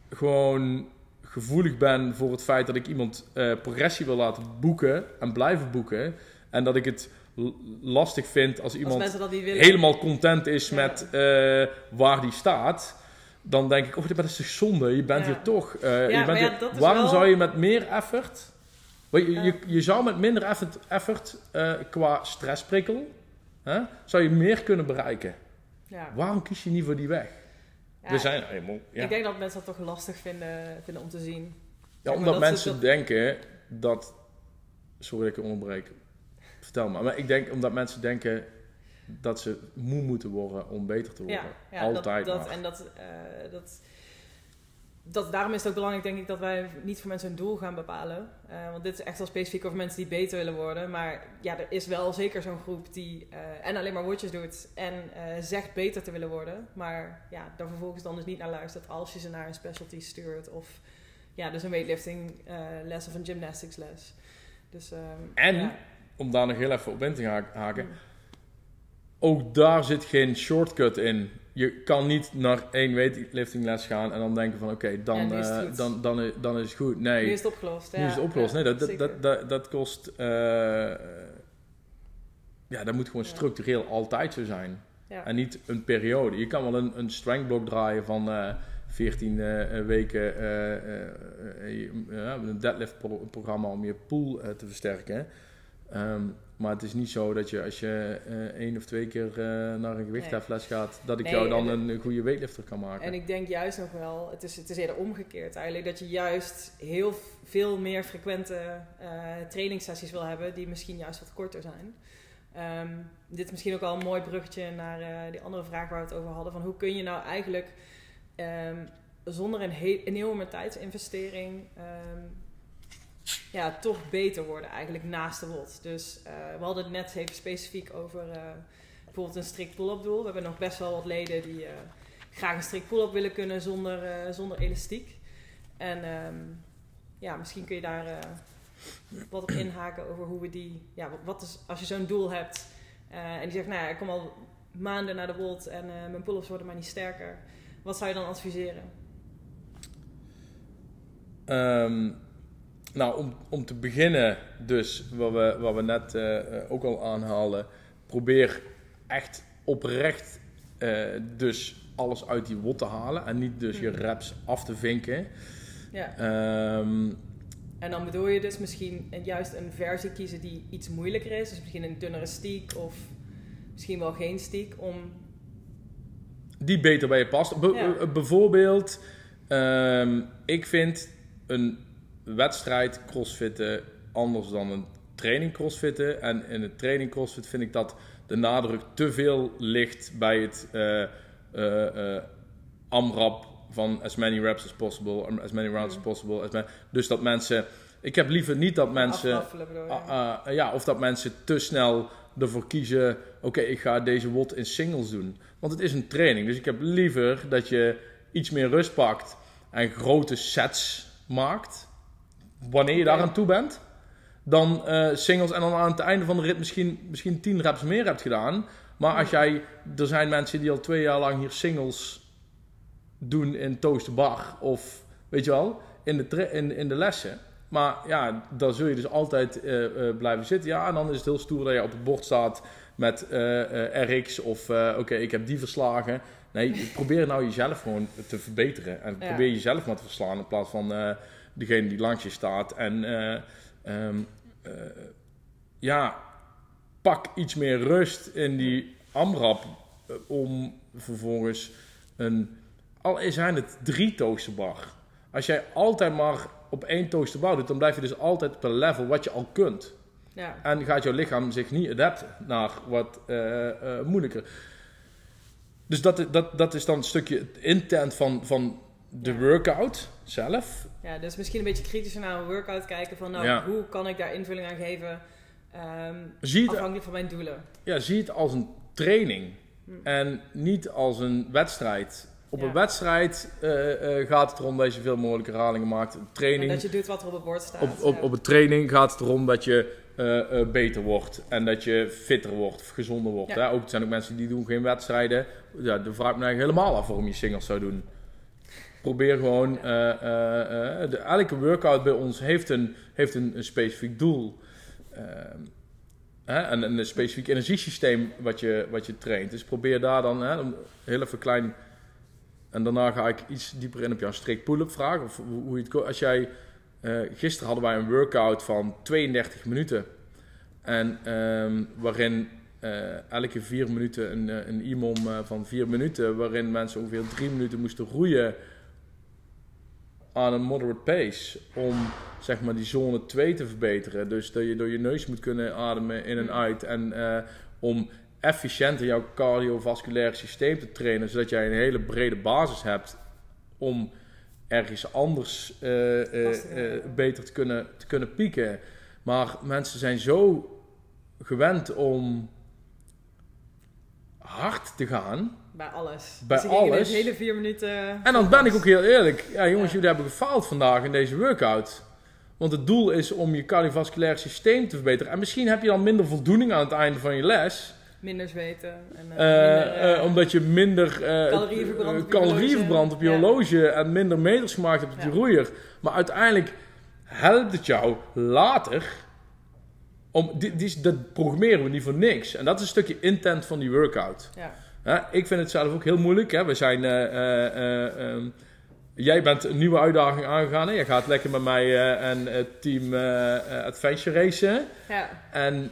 gewoon gevoelig ben voor het feit dat ik iemand eh, progressie wil laten boeken en blijven boeken. En dat ik het lastig vind als iemand helemaal content is Ja. met eh, waar die staat. Dan denk ik, oh, dat is toch zonde. Je bent Ja. hier toch. eh, Ja, je bent hier- waarom wel- zou je met meer effort... Je, Ja. je, je zou met minder effort, effort qua stressprikkel... Zou je meer kunnen bereiken. Ja. Waarom kies je niet voor die weg? We zijn helemaal... Ik denk dat mensen dat toch lastig vinden, vinden om te zien. Ja, omdat mensen dat- denken dat. Sorry dat ik onderbreek. Vertel maar. Maar ik denk omdat mensen denken dat ze moe moeten worden om beter te worden. Ja, ja Altijd dat, en dat, eh, dat dat, daarom is het ook belangrijk, denk ik, dat wij niet voor mensen een doel gaan bepalen. Uh, want dit is echt wel specifiek over mensen die beter willen worden. Maar ja, er is wel zeker zo'n groep die uh, en alleen maar woordjes doet en uh, zegt beter te willen worden. Maar ja, daar vervolgens dan dus niet naar luistert als je ze naar een specialty stuurt. Of ja, dus een weightlifting les of een gymnastics les. Dus, um, en, ja. om daar nog heel even op in te haken. Mm. Ook daar zit geen shortcut in je kan niet naar één weightliftingles gaan en dan denken van oké, dan, ja, uh, dan, dan, is, dan is het goed. Nee. Nu is het opgelost. Nu is het opgelost. nee, dat, dat, dat, dat, dat, kost... Uh, ja, dat moet gewoon structureel altijd zo zijn. En niet een periode. Je kan wel een, een strength block draaien van uh, 14 weken een deadlift pro programma om je pool te versterken. Um, maar het is niet zo dat je als je uh, één of twee keer uh, naar een gewichtheffles nee. gaat, dat ik nee, jou dan een, een goede weightlifter kan maken. En ik denk juist nog wel, het is, het is eerder omgekeerd eigenlijk, dat je juist heel veel meer frequente uh, trainingssessies wil hebben die misschien juist wat korter zijn. Um, dit is misschien ook al een mooi bruggetje naar die andere vraag waar we het over hadden, van hoe kun je nou eigenlijk um, zonder een, he een enorme tijdsinvestering um, ja, toch beter worden eigenlijk naast de WOD. Dus uh, we hadden het net even specifiek over uh, bijvoorbeeld een strikt pull-up doel. We hebben nog best wel wat leden die uh, graag een strikt pull-up willen kunnen zonder, zonder elastiek. En um, ja, misschien kun je daar wat op inhaken over hoe we die... Ja, wat is, als je zo'n doel hebt en die zegt, nou ja, ik kom al maanden naar de WOD en mijn pull-ups worden maar niet sterker. Wat zou je dan adviseren? Um nou, om, om te beginnen dus, wat we, wat we net uh, ook al aanhalen, probeer echt oprecht uh, dus alles uit die wot te halen en niet dus je hmm. reps af te vinken. Ja. Um, en dan bedoel je dus misschien juist een versie kiezen die iets moeilijker is, dus misschien een dunnere stiek of misschien wel geen stiek om... Die beter bij je past. Be ja. Bijvoorbeeld, um, ik vind een wedstrijd crossfitten anders dan een training crossfitten. En in het training crossfit vind ik dat de nadruk te veel ligt bij het uh, uh, uh, AMRAP van as many reps as possible, as many rounds as possible. As dus dat mensen... Ik heb liever niet dat mensen... ja, of dat mensen te snel ervoor kiezen... Oké, ik ga deze WOD in singles doen. Want het is een training. Dus ik heb liever dat je iets meer rust pakt... en grote sets maakt wanneer je daar aan toe bent, dan uh, singles en dan aan het einde van de rit misschien, misschien 10 reps meer hebt gedaan. Maar als jij, er zijn mensen die al twee jaar lang hier singles doen in toast bar of weet je wel, in de, in, in de lessen. Maar ja, dan zul je dus altijd uh, uh, blijven zitten. Ja, en dan is het heel stoer dat je op het bord staat met RX of oké, ik heb die verslagen. Nee, probeer nou jezelf gewoon te verbeteren. En ja. probeer jezelf maar te verslaan in plaats van degene die langs je staat. En uh, um, uh, ja, pak iets meer rust in die AMRAP uh, om vervolgens een, al zijn het drie toasterbar. Als jij altijd maar op één toasterbar doet, dan blijf je dus altijd op een level wat je al kunt. Ja. En gaat jouw lichaam zich niet adapten naar wat moeilijker. Dus dat, dat, dat is dan een stukje intent van, van de workout zelf. Ja, dus misschien een beetje kritischer naar een workout kijken van nou, ja. hoe kan ik daar invulling aan geven um, zie afhankelijk van mijn doelen. Ja, zie het als een training hm. en niet als een wedstrijd. Op ja. een wedstrijd uh, uh, gaat het erom dat je zoveel mogelijk herhalingen maakt. Training, en dat je doet wat er op het bord staat. Op, op, ja. op een training gaat het erom dat je uh, beter wordt en dat je fitter wordt of gezonder wordt. Hè? Ook, er zijn ook mensen die doen geen wedstrijden. Ja, dan vraag ik me eigenlijk helemaal af waarom je singles zou doen. Probeer gewoon, uh, uh, de, elke workout bij ons heeft een, heeft een, specifiek doel. Hè, en een specifiek energiesysteem wat je, wat je traint. Dus probeer daar dan hè, heel even klein. En daarna ga ik iets dieper in op jouw strikt pull-up vraag. Of hoe je het, als jij, gisteren hadden wij een workout van 32 minuten. En um, waarin elke vier minuten een, een IMOM van vier minuten, waarin mensen ongeveer drie minuten moesten roeien aan een moderate pace om zeg maar die zone 2 te verbeteren. Dus dat je door je neus moet kunnen ademen in en uit en uh, om efficiënter jouw cardiovasculaire systeem te trainen, zodat jij een hele brede basis hebt om ergens anders eh, eh, eh, beter te kunnen, te kunnen pieken. Maar mensen zijn zo gewend om hard te gaan. Bij alles. Bij dus alles. De hele vier minuten. En dan ben ik ook heel eerlijk. Ja, jongens, Ja. jullie hebben gefaald vandaag in deze workout. Want het doel is om je cardiovasculair systeem te verbeteren. En misschien heb je dan minder voldoening aan het einde van je les. Minder zweten. En, eh, Eh, minder, eh, omdat je minder calorieën verbrandt op je horloge. verbrandt op je Ja. horloge en minder meters gemaakt hebt op je Ja. roeier. Maar uiteindelijk helpt het jou later. Om, die, die, dat programmeren we niet voor niks. En dat is een stukje intent van die workout. ja. Ik vind het zelf ook heel moeilijk. Hè. We zijn, eh, eh, eh, ehm, jij bent een nieuwe uitdaging aangegaan. Hè. Je gaat lekker met mij en het team Adventure racen. ja. En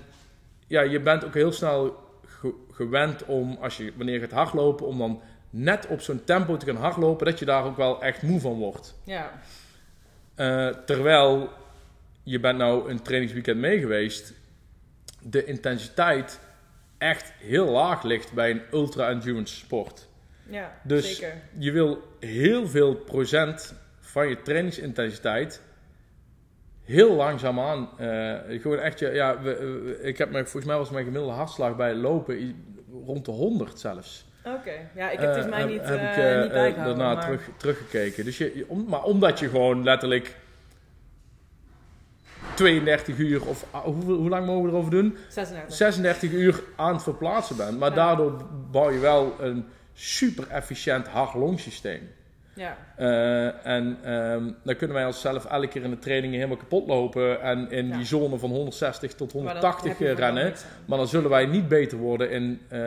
ja, je bent ook heel snel ge- gewend om, als je, wanneer je gaat hardlopen, om dan net op zo'n tempo te gaan hardlopen, dat je daar ook wel echt moe van wordt. ja. Terwijl je bent nou een trainingsweekend mee geweest, de intensiteit echt heel laag ligt bij een ultra-endurance sport. Ja, Dus- zeker. Je wil heel veel procent van je trainingsintensiteit heel langzaamaan. eh gewoon echt, ja, we- we- ik heb me, volgens mij was mijn gemiddelde hartslag bij lopen rond de 100 zelfs. Oké. Ja, ik heb het Eh, mij niet, heb eh ik, eh, niet eh, bijgehouden. daarna maar... terug, teruggekeken. Dus je, je- om, maar omdat je gewoon letterlijk 32 uur of ah, hoeveel, hoe lang mogen we erover doen? 36. 36 uur aan het verplaatsen bent. Maar Ja. daardoor bouw je wel een super efficiënt hart-longsysteem. Ja. Eh, en ehm, dan kunnen wij onszelf elke keer in de trainingen helemaal kapot lopen en in Ja. die zone van 160 tot Maar dan 180 heb je voor rennen. Maar dan zullen wij niet beter worden in, eh,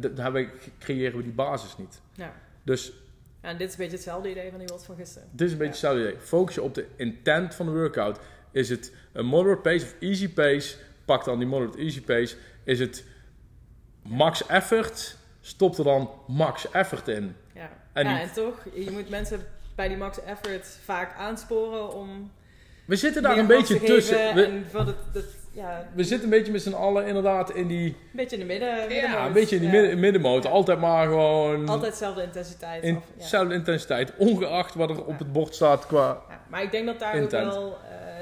d- dan hebben we, creëren we die basis niet. Ja. Dus en dit is een beetje hetzelfde idee van die wat van gisteren. dit is een beetje Ja. hetzelfde idee. Focus je op de intent van de workout. Is het een moderate pace of easy pace? Pak dan die moderate easy pace. Is het max effort? Stop er dan max effort in. Ja. En ja, en toch, je moet mensen bij die max effort vaak aansporen om We zitten daar een beetje tussen. We, En wat het, dat, ja, we zitten een beetje met z'n allen inderdaad in die, een beetje in de midden. ja, een beetje in die Ja. midden, middenmoot. Altijd maar gewoon Altijd dezelfde intensiteit. in of- ja. dezelfde intensiteit. Ongeacht wat er op het bord staat qua... Ja, maar ik denk dat daar ook wel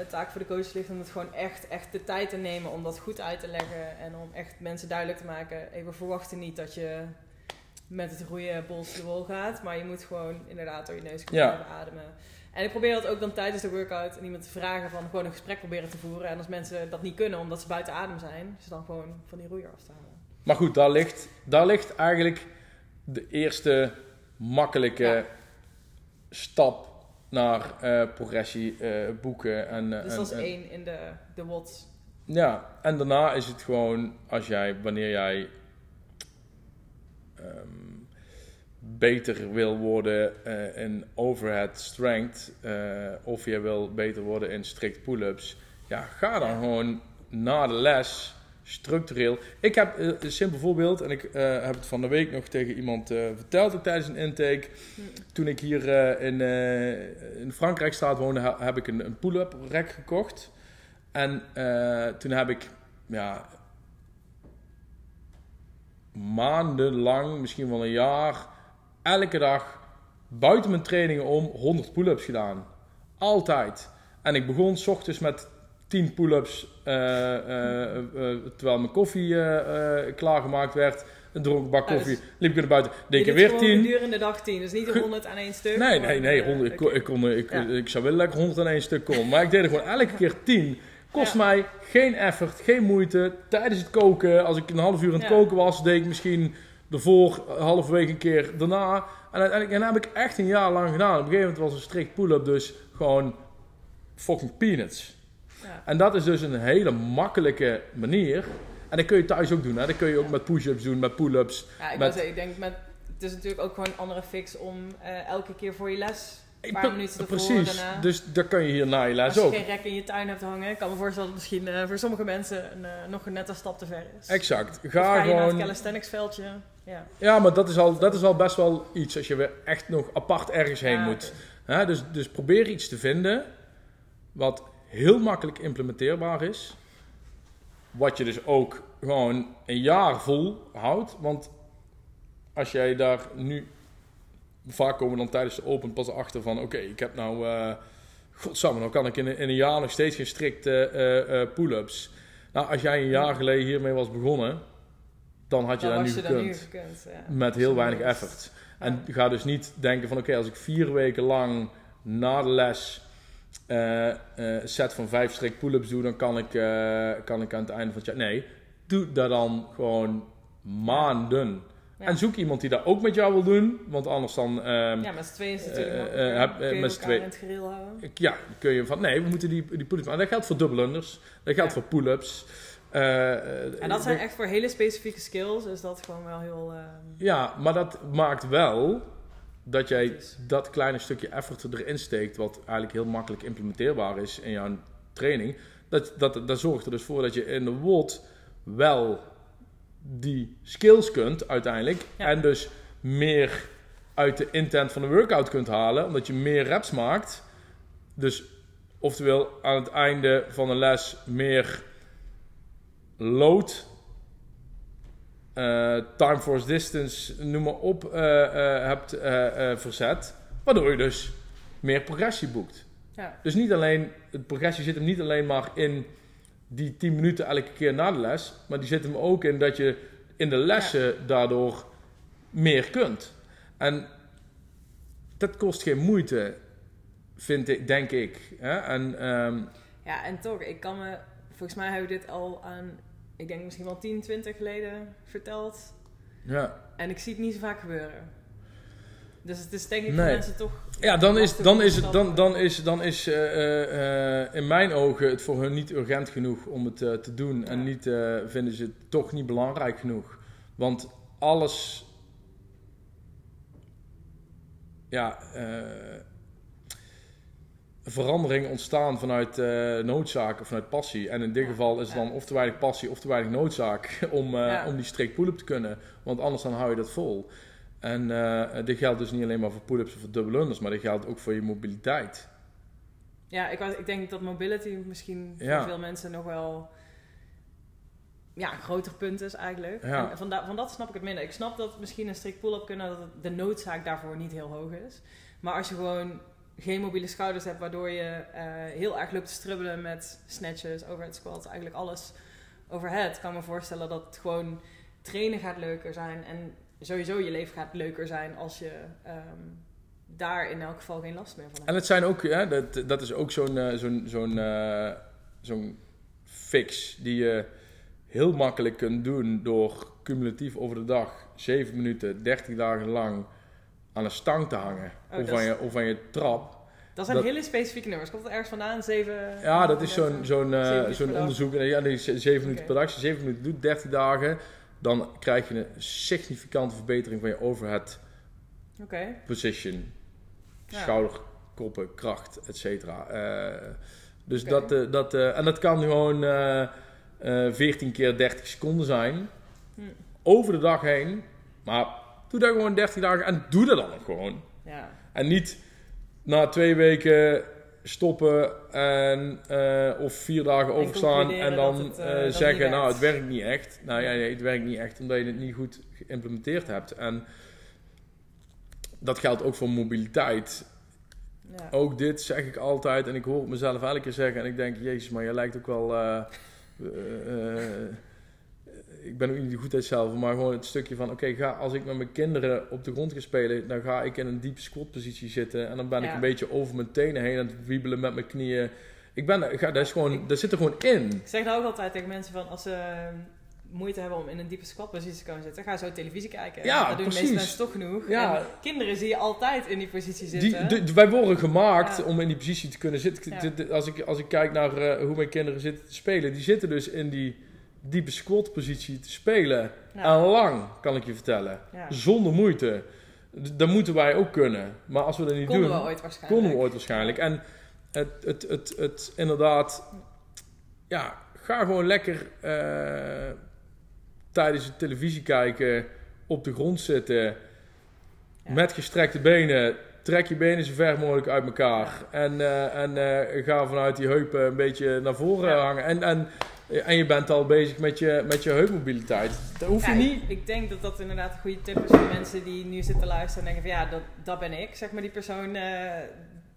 taak voor de coach ligt om het gewoon echt, echt de tijd te nemen om dat goed uit te leggen. En om echt mensen duidelijk te maken, hey, we verwachten niet dat je met het roeien bols de wol gaat. Maar je moet gewoon inderdaad door je neus kunnen ademen. En ik probeer dat ook dan tijdens de workout aan iemand te vragen van gewoon een gesprek proberen te voeren. En als mensen dat niet kunnen omdat ze buiten adem zijn, ze dan gewoon van die roeier af te halen. Maar goed, daar ligt, daar ligt eigenlijk de eerste makkelijke Ja. stap naar eh, progressie eh, boeken. En, eh, Dus en- dat is en- één in de, de WOTS. Ja, en daarna is het gewoon als jij, wanneer jij ehm, beter wil worden in overhead strength, of je wil beter worden in strict pull-ups, ja, ga dan gewoon na de les structureel. Ik heb eh, een simpel voorbeeld, en ik eh, heb het van de week nog tegen iemand eh, verteld ook tijdens een intake. Hm. Toen ik hier in, in Frankrijkstraat woonde, ha- heb ik een, een pull-up rack gekocht. En toen heb ik ja, maandenlang, misschien wel een jaar, elke dag buiten mijn trainingen om 100 pull-ups gedaan. Altijd. En ik begon s ochtends met 10 pull-ups eh, eh, eh, terwijl mijn koffie klaargemaakt werd. Een dronk bak koffie, dus liep ik naar buiten, deed ik er weer 10. gedurende de dag 10, dus niet de Ge- 100 aan één stuk. Nee, nee, nee. eh, 100, ik, ik, kon, ik, Ja. ik zou wel lekker 101 stuk kon. Maar ik deed er gewoon elke keer 10. Kost Ja. mij geen effort, geen moeite. Tijdens het koken, als ik een half uur aan het Ja. koken was, deed ik misschien ervoor halverwege een keer daarna. En uiteindelijk en dat heb ik echt een jaar lang gedaan. Op een gegeven moment was een strikt pull-up dus gewoon fucking peanuts. Ja. En dat is dus een hele makkelijke manier. En dat kun je thuis ook doen. Hè? Dat kun je ook met push-ups doen, met pull-ups. Ja, ik, Met- wou zeggen, ik denk met, het is natuurlijk ook gewoon een andere fix om eh, elke keer voor je les een paar minuten ervoor Precies. daarna. Dus dat kan je hier na je les als je ook. geen rek in je tuin hebt hangen, ik kan me voorstellen dat het misschien eh, voor sommige mensen een, eh, nog een nette stap te ver is. Exact. Ga, ga je naar het gewoon. calisthenics veldje. Ja. Ja, maar dat is, al, dat is al best wel iets als je weer echt nog apart ergens heen Ja, moet. dus, dus probeer iets te vinden wat heel makkelijk implementeerbaar is. Wat je dus ook gewoon een jaar vol houdt. Want als jij daar nu vaak komen we dan tijdens de open pas achter van... Oké, ik heb nou... eh godsamme, nou kan ik in, een- in een jaar nog steeds geen strikte eh, eh, pull-ups. Nou, als jij een jaar geleden hiermee was begonnen... Dan had je Dan was nu gekund. Ja. Met heel weinig effort. En ga dus niet denken van oké, als ik vier weken lang na de les set van vijf strik pull-ups doe, dan kan ik, eh, kan ik aan het einde van het jaar. Nee, doe dat dan gewoon maanden. Ja. En zoek iemand die dat ook met jou wil doen, want anders dan ehm, Ja, met z'n tweeën is het natuurlijk Eh, eh, eh, Kun je met tweeën. in het gereel houden. ja, kun je van nee, we moeten die, die pull-ups maken. Dat geldt voor double unders, dat geldt Ja. voor pull-ups. Eh, eh, En dat zijn echt voor hele specifieke skills, is dat gewoon wel heel... ehm, Ja, maar dat maakt wel dat jij dat kleine stukje effort erin steekt, wat eigenlijk heel makkelijk implementeerbaar is in jouw training. Dat, dat, dat zorgt er dus voor dat je in de WOD wel die skills kunt uiteindelijk. Ja. En dus meer uit de intent van de workout kunt halen, omdat je meer reps maakt. Dus oftewel aan het einde van de les meer load eh, time force distance, noem maar op, eh, eh, hebt verzet. Waardoor je dus meer progressie boekt. ja. Dus niet alleen, het progressie zit hem niet alleen maar in die 10 minuten elke keer na de les. Maar die zit hem ook in dat je in de lessen daardoor meer kunt. En dat kost geen moeite, vind ik, denk ik. Hè? En ehm, ja, en toch, ik kan me... Volgens mij heb ik dit al aan, ik denk misschien wel 10, 20 geleden verteld. ja. En ik zie het niet zo vaak gebeuren. Dus het is denk ik voor Nee. mensen toch... Ja, dan is, dan is, het, dan, dan is, dan is eh, eh, eh, in mijn ogen het voor hun niet urgent genoeg om het te doen. En niet, vinden ze het toch niet belangrijk genoeg. Want alles. Ja, verandering ontstaan vanuit eh, noodzaak of vanuit passie. En in dit Ja. geval is het Ja. dan of te weinig passie of te weinig noodzaak (laughs) om, eh, Ja. om die streek pull-up te kunnen. Want anders dan hou je dat vol. En eh dit geldt dus niet alleen maar voor pull-ups of voor double unders, maar dit geldt ook voor je mobiliteit. Ja, ik, ik denk dat mobility misschien Ja. voor veel mensen nog wel ja, een groter punt is eigenlijk. En van, da- van dat snap ik het minder. Ik snap dat misschien een strikt pull-up kunnen, dat de noodzaak daarvoor niet heel hoog is. Maar als je gewoon geen mobiele schouders hebt, waardoor je eh, heel erg loopt te strubbelen met snatches, overhead squats, eigenlijk alles overhead, kan ik me voorstellen dat het gewoon trainen gaat leuker zijn. En sowieso je leven gaat leuker zijn als je ehm, daar in elk geval geen last meer van hebt. En het zijn ook, hè, dat, dat is ook zo'n eh, zo'n zo'n eh, zo'n fix die je heel makkelijk kunt doen door cumulatief over de dag 7 minuten, 30 dagen lang aan een stang te hangen. Oh, of, aan je, of aan je trap. Dat zijn Dat- hele specifieke nummers. Komt het ergens vandaan? Zeven? Ja, dat is zo'n zo'n eh, Zeven zo'n onderzoek. En Ja, is 7 minuten per dag. Als je 7 minuten doet, 30 dagen, dan krijg je een significante verbetering van je overhead Oké. position. Ja. Schouder, koppen, kracht, et cetera. Eh, dus dat, eh, dat, en dat kan gewoon eh, eh, 14 keer 30 seconden zijn. Hm. Over de dag heen. Maar doe dat gewoon 30 dagen en doe dat dan ook gewoon. Ja. En niet na twee weken stoppen en, eh, of vier dagen overslaan concluderen en dan het, eh, eh, zeggen, nou het werkt niet echt. Nou ja, het werkt niet echt omdat je het niet goed geïmplementeerd hebt. En dat geldt ook voor mobiliteit. ja. Ook dit zeg ik altijd en ik hoor het mezelf elke keer zeggen en ik denk, jezus, maar je lijkt ook wel... ik ben ook niet de goedheid zelf, maar gewoon het stukje van, oké, ga als ik met mijn kinderen op de grond ga spelen, dan ga ik in een diepe squat positie zitten en dan ben ik een beetje over mijn tenen heen aan het wiebelen met mijn knieën. Ik ben, ga, dat, is gewoon, dat zit er gewoon in. Ik zeg nou ook altijd tegen mensen van als ze ehm, moeite hebben om in een diepe squatpositie te komen zitten, ga zo televisie kijken. Ja, dat doen de meeste mensen toch genoeg. Ja. En kinderen zie je altijd in die positie Die, zitten. de- wij worden gemaakt Ja. om in die positie te kunnen zitten. Ja. Als, ik, als ik kijk naar eh, hoe mijn kinderen zitten te spelen, die zitten dus in die diepe squat positie te spelen. Ja. En lang, kan ik je vertellen. Ja. Zonder moeite. Dat moeten wij ook kunnen. Maar als we dat niet Konden doen, we ooit waarschijnlijk. konden we ooit waarschijnlijk. En het, het, het, het, inderdaad, ja, ga gewoon lekker eh, tijdens het televisie kijken, op de grond zitten, Ja. met gestrekte benen. Trek je benen zo ver mogelijk uit elkaar. En, eh, en eh, ga vanuit die heupen een beetje naar voren hangen. En, en En je bent al bezig met je, met je heupmobiliteit. Dat hoef je Ja, niet. Ik, denk dat dat inderdaad een goede tip is voor mensen die nu zitten luisteren en denken van ja, dat, dat ben ik. Zeg maar die persoon eh,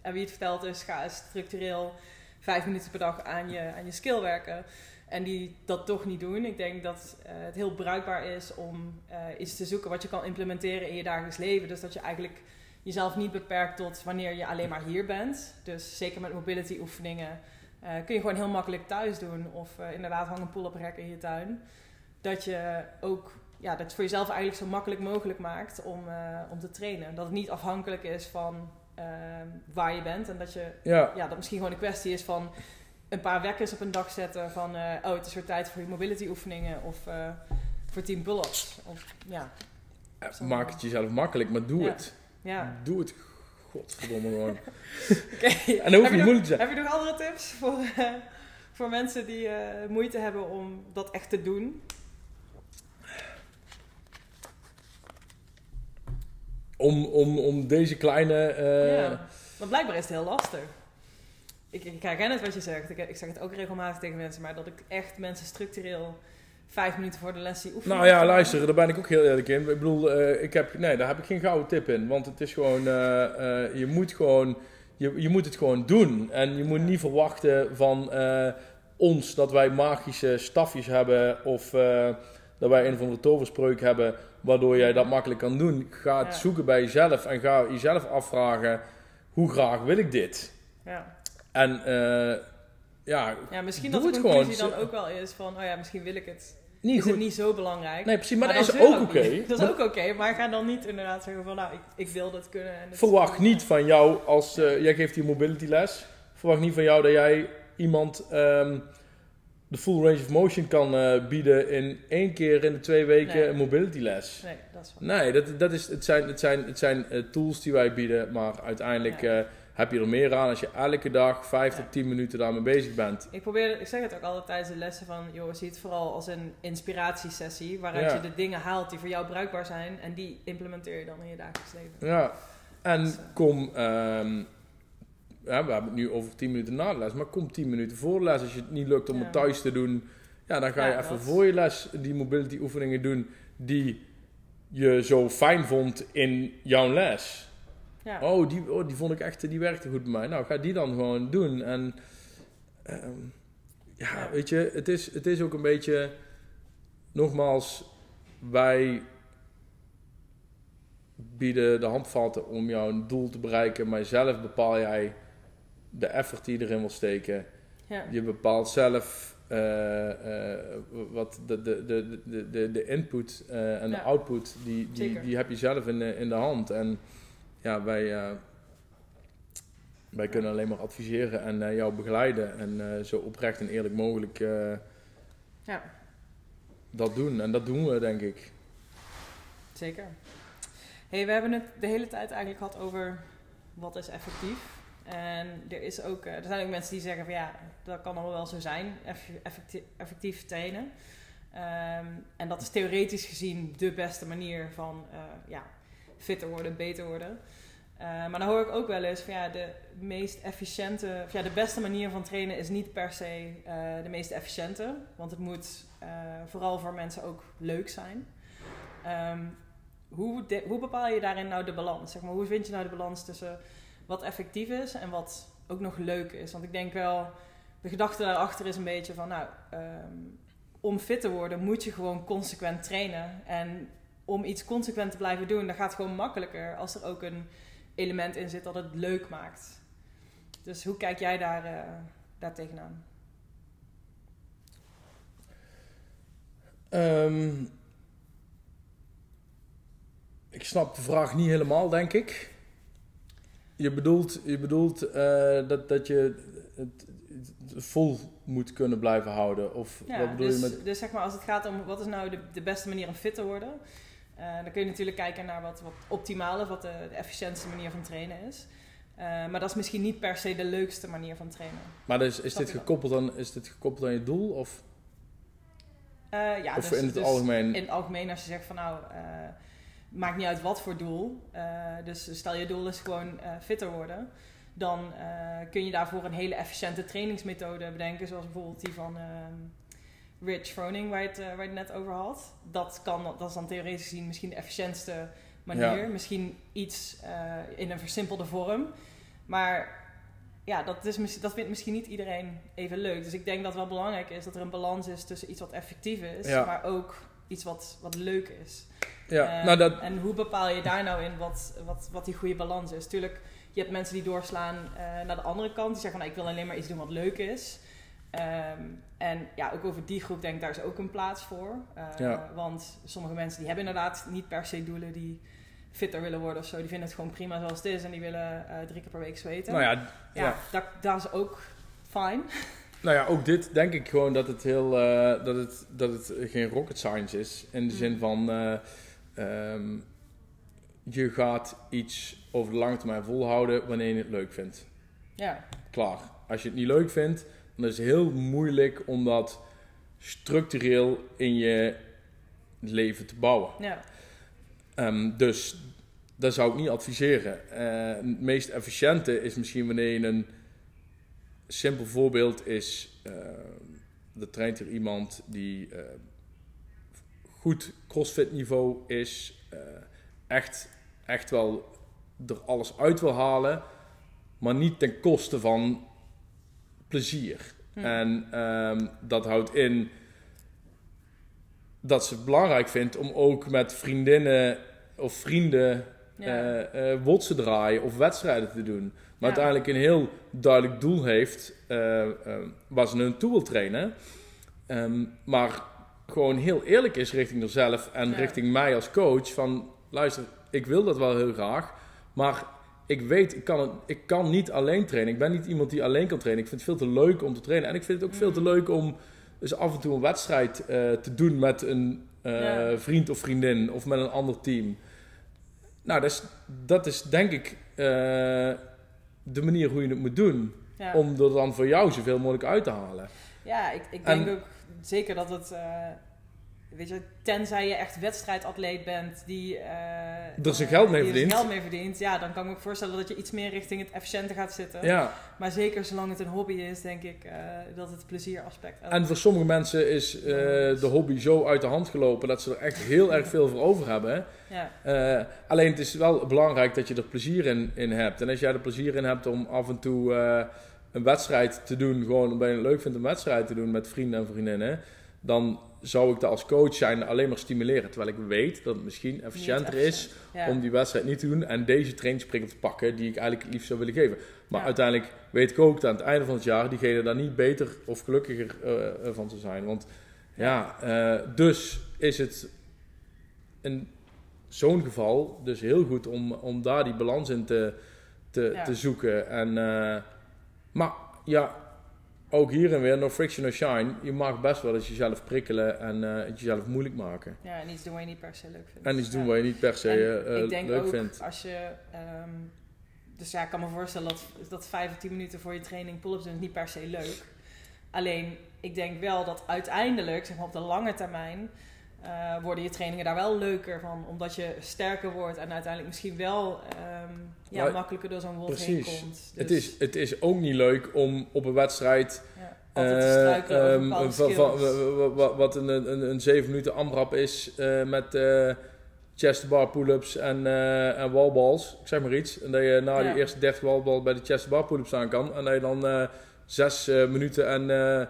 aan wie het verteld is, ga structureel vijf minuten per dag aan je, aan je skill werken. En die dat toch niet doen. Ik denk dat eh, het heel bruikbaar is om eh, iets te zoeken wat je kan implementeren in je dagelijks leven. Dus dat je eigenlijk jezelf niet beperkt tot wanneer je alleen maar hier bent. Dus zeker met mobility oefeningen eh, kun je gewoon heel makkelijk thuis doen. Of eh, inderdaad hang een pull-up rek in je tuin. Dat je ook ja, dat het voor jezelf eigenlijk zo makkelijk mogelijk maakt om, eh, om te trainen. Dat het niet afhankelijk is van eh, waar je bent. En dat, je, Ja, ja, dat misschien gewoon een kwestie is van een paar wekkers op een dag zetten. Van oh, het is weer tijd voor je mobility oefeningen. Of voor 10 pull-ups. Of, ja, maak het jezelf makkelijk, maar doe Ja. het. ja. Doe het. Godverdomme gewoon. (laughs) Oké. En dan hoef Heb je nog- moeilijk te zijn. Heb je nog andere tips voor, eh, voor mensen die eh, moeite hebben om dat echt te doen? Om, om, om deze kleine... eh, ja. Want blijkbaar is het heel lastig. Ik, ik herken het wat je zegt. Ik, ik zeg het ook regelmatig tegen mensen, maar dat ik echt mensen structureel vijf minuten voor de les zie oefenen. Nou ja, luister, daar ben ik ook heel eerlijk in. Ik bedoel, eh, ik heb, nee, daar heb ik geen gouden tip in. Want het is gewoon, eh, eh, je moet gewoon, je, je moet het gewoon doen. En je moet niet verwachten van ons dat wij magische stafjes hebben of dat wij een of andere toverspreuk hebben waardoor jij dat makkelijk kan doen. Ga het Ja. zoeken bij jezelf en ga jezelf afvragen, hoe graag wil ik dit? Ja. En ja, ja, misschien dat de gewoon. dan ook wel is van, oh ja, misschien wil ik het. Niet is goed. het niet zo belangrijk. Nee, precies, maar, dat is ook oké. (laughs) Dat is ook oké, maar ga dan niet inderdaad zeggen van, nou, ik, ik wil dat kunnen. En Verwacht niet van jou als eh, jij geeft hier mobility les. Verwacht niet van jou dat jij iemand ehm, de full range of motion kan eh, bieden in één keer in de twee weken Nee. een mobility les. Nee, dat is waar. Nee, dat, dat is, het zijn, het zijn, het zijn eh, tools die wij bieden, maar uiteindelijk Ja. Heb je er meer aan als je elke dag 5 Ja. tot 10 minuten daarmee bezig bent. Ik probeer, ik zeg het ook altijd tijdens de lessen van, joh, zie het vooral als een inspiratiesessie, waaruit Ja. je de dingen haalt die voor jou bruikbaar zijn en die implementeer je dan in je dagelijks leven. Ja, en Dus, eh, kom, ehm, ja, we hebben het nu over 10 minuten na de les, maar kom 10 minuten voor de les. Als je het niet lukt om het thuis te doen, ja, dan ga je even dat. voor je les die mobility oefeningen doen die je zo fijn vond in jouw les. Ja. Oh, die, oh, die vond ik echt, die werkte goed bij mij. Nou, ga die dan gewoon doen. En ehm, ja, Ja. weet je, het is, het is ook een beetje, nogmaals, wij bieden de handvatten om jouw doel te bereiken, maar zelf bepaal jij de effort die je erin wil steken. Ja. Je bepaalt zelf eh, eh, wat de, de, de, de, de, de input eh, en Ja. de output, die, die, Zeker. die heb je zelf in de, in de hand. En ja, wij, eh, wij kunnen alleen maar adviseren en eh, jou begeleiden. En eh, zo oprecht en eerlijk mogelijk ja, dat doen. En dat doen we, denk ik. zeker. hey, we hebben het de hele tijd eigenlijk gehad over wat is effectief. En er, is ook, er zijn ook mensen die zeggen van ja, dat kan allemaal wel zo zijn, eff- effectief, effectief trainen. Ehm, en dat is theoretisch gezien de beste manier van ja, fitter worden, beter worden. Eh, maar dan hoor ik ook wel eens van ja, de meest efficiënte, of ja, de beste manier van trainen is niet per se eh, de meest efficiënte. Want het moet eh, vooral voor mensen ook leuk zijn. Ehm, hoe, hoe bepaal je daarin nou de balans? Zeg maar, hoe vind je nou de balans tussen wat effectief is en wat ook nog leuk is? Want ik denk wel, de gedachte daarachter is een beetje van, nou, ehm, om fit te worden moet je gewoon consequent trainen. En om iets consequent te blijven doen, dan gaat het gewoon makkelijker als er ook een element in zit dat het leuk maakt. Dus hoe kijk jij daar, eh, daar tegenaan? Ehm, ik snap de vraag niet helemaal, denk ik. Je bedoelt, je bedoelt eh, dat, dat je het, het vol moet kunnen blijven houden? Of Ja, wat bedoel dus, je met... dus zeg maar als het gaat om wat is nou de, de beste manier om fit te worden, eh, dan kun je natuurlijk kijken naar wat, wat optimaal is, wat de, de efficiëntste manier van trainen is. Eh, maar dat is misschien niet per se de leukste manier van trainen. Maar dus, is, dit gekoppeld aan, is dit gekoppeld aan je doel? Of, Eh, ja, of dus- in het dus algemeen? In het algemeen, als je zegt van nou, maakt niet uit wat voor doel. dus stel je doel is gewoon fitter worden. Dan kun je daarvoor een hele efficiënte trainingsmethode bedenken. Zoals bijvoorbeeld die van, ehm, Rich Froning, waar je, het, eh, waar je het net over had. Dat, kan, dat is dan theoretisch gezien misschien de efficiëntste manier. Ja. Misschien iets eh, in een versimpelde vorm. Maar ja, dat, is, dat vindt misschien niet iedereen even leuk. Dus ik denk dat het wel belangrijk is dat er een balans is tussen iets wat effectief is, Ja. maar ook iets wat, wat leuk is. Ja, Eh, nou dat, En hoe bepaal je daar nou in wat, wat, wat die goede balans is? Tuurlijk, je hebt mensen die doorslaan naar de andere kant. Die zeggen van, nou, ik wil alleen maar iets doen wat leuk is. Ehm, en ja, ook over die groep denk ik, daar is ook een plaats voor. Eh, Ja. Want sommige mensen die hebben inderdaad niet per se doelen die fitter willen worden of zo. Die vinden het gewoon prima zoals het is en die willen eh, drie keer per week zweten. nou ja, ja, ja. Dat, dat is ook fijn. Nou ja, ook dit denk ik gewoon dat het heel eh, dat het dat het geen rocket science is in de Mm. zin van eh, ehm, je gaat iets over de lange termijn volhouden wanneer je het leuk vindt. Ja, Klaar. Als je het niet leuk vindt, is het heel moeilijk om dat structureel in je leven te bouwen. ja, Ehm, dus dat zou ik niet adviseren. Eh, het meest efficiënte is misschien wanneer je een simpel voorbeeld is. eh er traint er iemand die eh, goed crossfit niveau is. echt, echt wel er alles uit wil halen. Maar niet ten koste van plezier. Hm. En ehm, dat houdt in dat ze het belangrijk vindt om ook met vriendinnen of vrienden ja. eh, wotsen draaien of wedstrijden te doen. Maar Ja. uiteindelijk een heel duidelijk doel heeft eh, waar ze naartoe wil trainen. Ehm, maar gewoon heel eerlijk is richting zichzelf en Ja. richting mij als coach. Van luister, ik wil dat wel heel graag. Maar ik weet, ik kan, het, ik kan niet alleen trainen. Ik ben niet iemand die alleen kan trainen. Ik vind het veel te leuk om te trainen. En ik vind het ook veel te Mhm. leuk om dus af en toe een wedstrijd eh, te doen met een eh, Ja. vriend of vriendin of met een ander team. Nou, dat is, dat is denk ik eh, de manier hoe je het moet doen. ja. Om er dan voor jou zoveel mogelijk uit te halen. Ja, ik, ik En- denk ook zeker dat het, weet je, tenzij je echt wedstrijdatleet bent die eh Er zijn geld mee die er verdient. geld mee verdient, ja, dan kan ik me voorstellen dat je iets meer richting het efficiënte gaat zitten. Ja. Maar zeker zolang het een hobby is, denk ik eh, dat het plezieraspect En voor sommige mensen is eh, de hobby zo uit de hand gelopen dat ze er echt heel erg veel voor over hebben. ja, alleen het is wel belangrijk dat je er plezier in, in hebt. En als jij er plezier in hebt om af en toe een wedstrijd te doen, gewoon omdat je het leuk vindt een wedstrijd te doen met vrienden en vriendinnen, dan zou ik dat als coach zijn alleen maar stimuleren. Terwijl ik weet dat het misschien efficiënter is. Ja. om die wedstrijd niet te doen en deze trainingsprikkel te pakken die ik eigenlijk het liefst zou willen geven. Maar Ja. uiteindelijk weet ik ook dat aan het einde van het jaar diegene daar niet beter of gelukkiger eh, eh, van te zijn. Want ja, eh, dus is het in zo'n geval dus heel goed om, om daar die balans in te, te, Ja. te zoeken. En, maar ja, ook hierin weer, no friction, no shine. Je mag best wel eens jezelf prikkelen en eh, het jezelf moeilijk maken. ja, en iets doen wat je niet per se leuk vindt. En iets doen wat je niet per se En eh, ik denk leuk ook vindt. als je. ehm, dus ja, ik kan me voorstellen dat, dat 5 of 10 minuten voor je training pull-ups doen niet per se leuk. Alleen, ik denk wel dat uiteindelijk, zeg maar op de lange termijn, eh, worden je trainingen daar wel leuker van. Omdat je sterker wordt en uiteindelijk misschien wel ehm, ja, Nou, makkelijker door zo'n wolf heen precies. komt. Het, Dus, is, het is ook niet leuk om op een wedstrijd ja, te eh, over ehm, wat een, een, een 7 minuten AMRAP is eh, met eh chest bar pull-ups en, en wallballs. Ik zeg maar iets. En dat je na Ja. die eerste 30 wallballs bij de chest bar pull-ups aan kan. En dat je dan 6 minuten en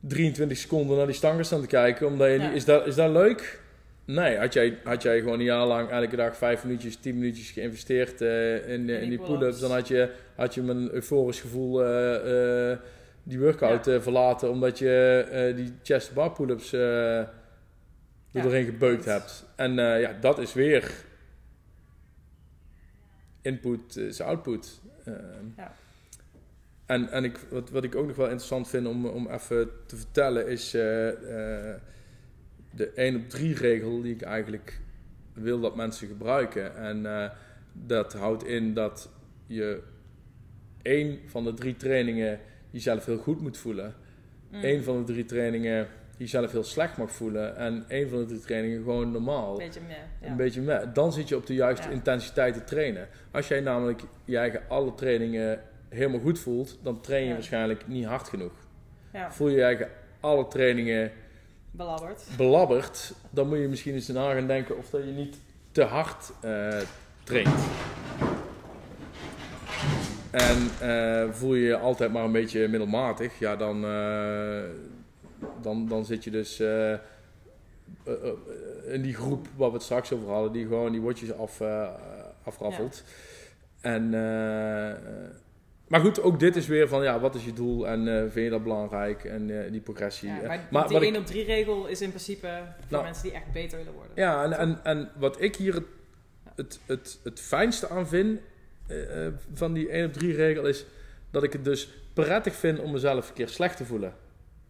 23 seconden naar die stangen staan te kijken. Omdat je Ja. niet, is, dat, is dat leuk? Nee, had jij, had jij gewoon een jaar lang elke dag 5 minuutjes, 10 minuutjes geïnvesteerd eh, in, in, die die pull-ups. dan had je, had je een euforisch gevoel eh, eh, die workout eh, verlaten omdat je eh, die chest bar pull-ups eh, er Ja, doorheen gebeukt hebt. En eh, ja, dat is weer input is output. Ja. En, en ik, wat, wat ik ook nog wel interessant vind om, om even te vertellen is eh, eh, de 1 op 3 regel die ik eigenlijk wil dat mensen gebruiken. En eh, dat houdt in dat je één van de drie trainingen jezelf heel goed moet voelen. Mm. Eén van de drie trainingen jezelf heel slecht mag voelen. En één van de drie trainingen gewoon normaal. Beetje meer. Ja. Een beetje met. Dan zit je op de juiste Ja. intensiteit te trainen. Als jij namelijk je eigen alle trainingen helemaal goed voelt, dan train je Ja. waarschijnlijk niet hard genoeg. ja. Voel je je eigen alle trainingen Belabberd. dan moet je misschien eens na gaan denken of dat je niet te hard eh, traint. En eh, voel je je altijd maar een beetje middelmatig, ja, dan, eh, dan, dan zit je dus in die groep waar we het straks over hadden, die gewoon die watjes af, afraffelt. En, maar goed, ook dit is weer van, ja, wat is je doel en eh, vind je dat belangrijk en eh, die progressie. Ja, maar, maar die wat ik- 1 op 3 regel is in principe voor Nou. mensen die echt beter willen worden. Ja, en, en, en wat ik hier het, het, het, het fijnste aan vind eh, van die 1 op 3 regel is dat ik het dus prettig vind om mezelf een keer slecht te voelen.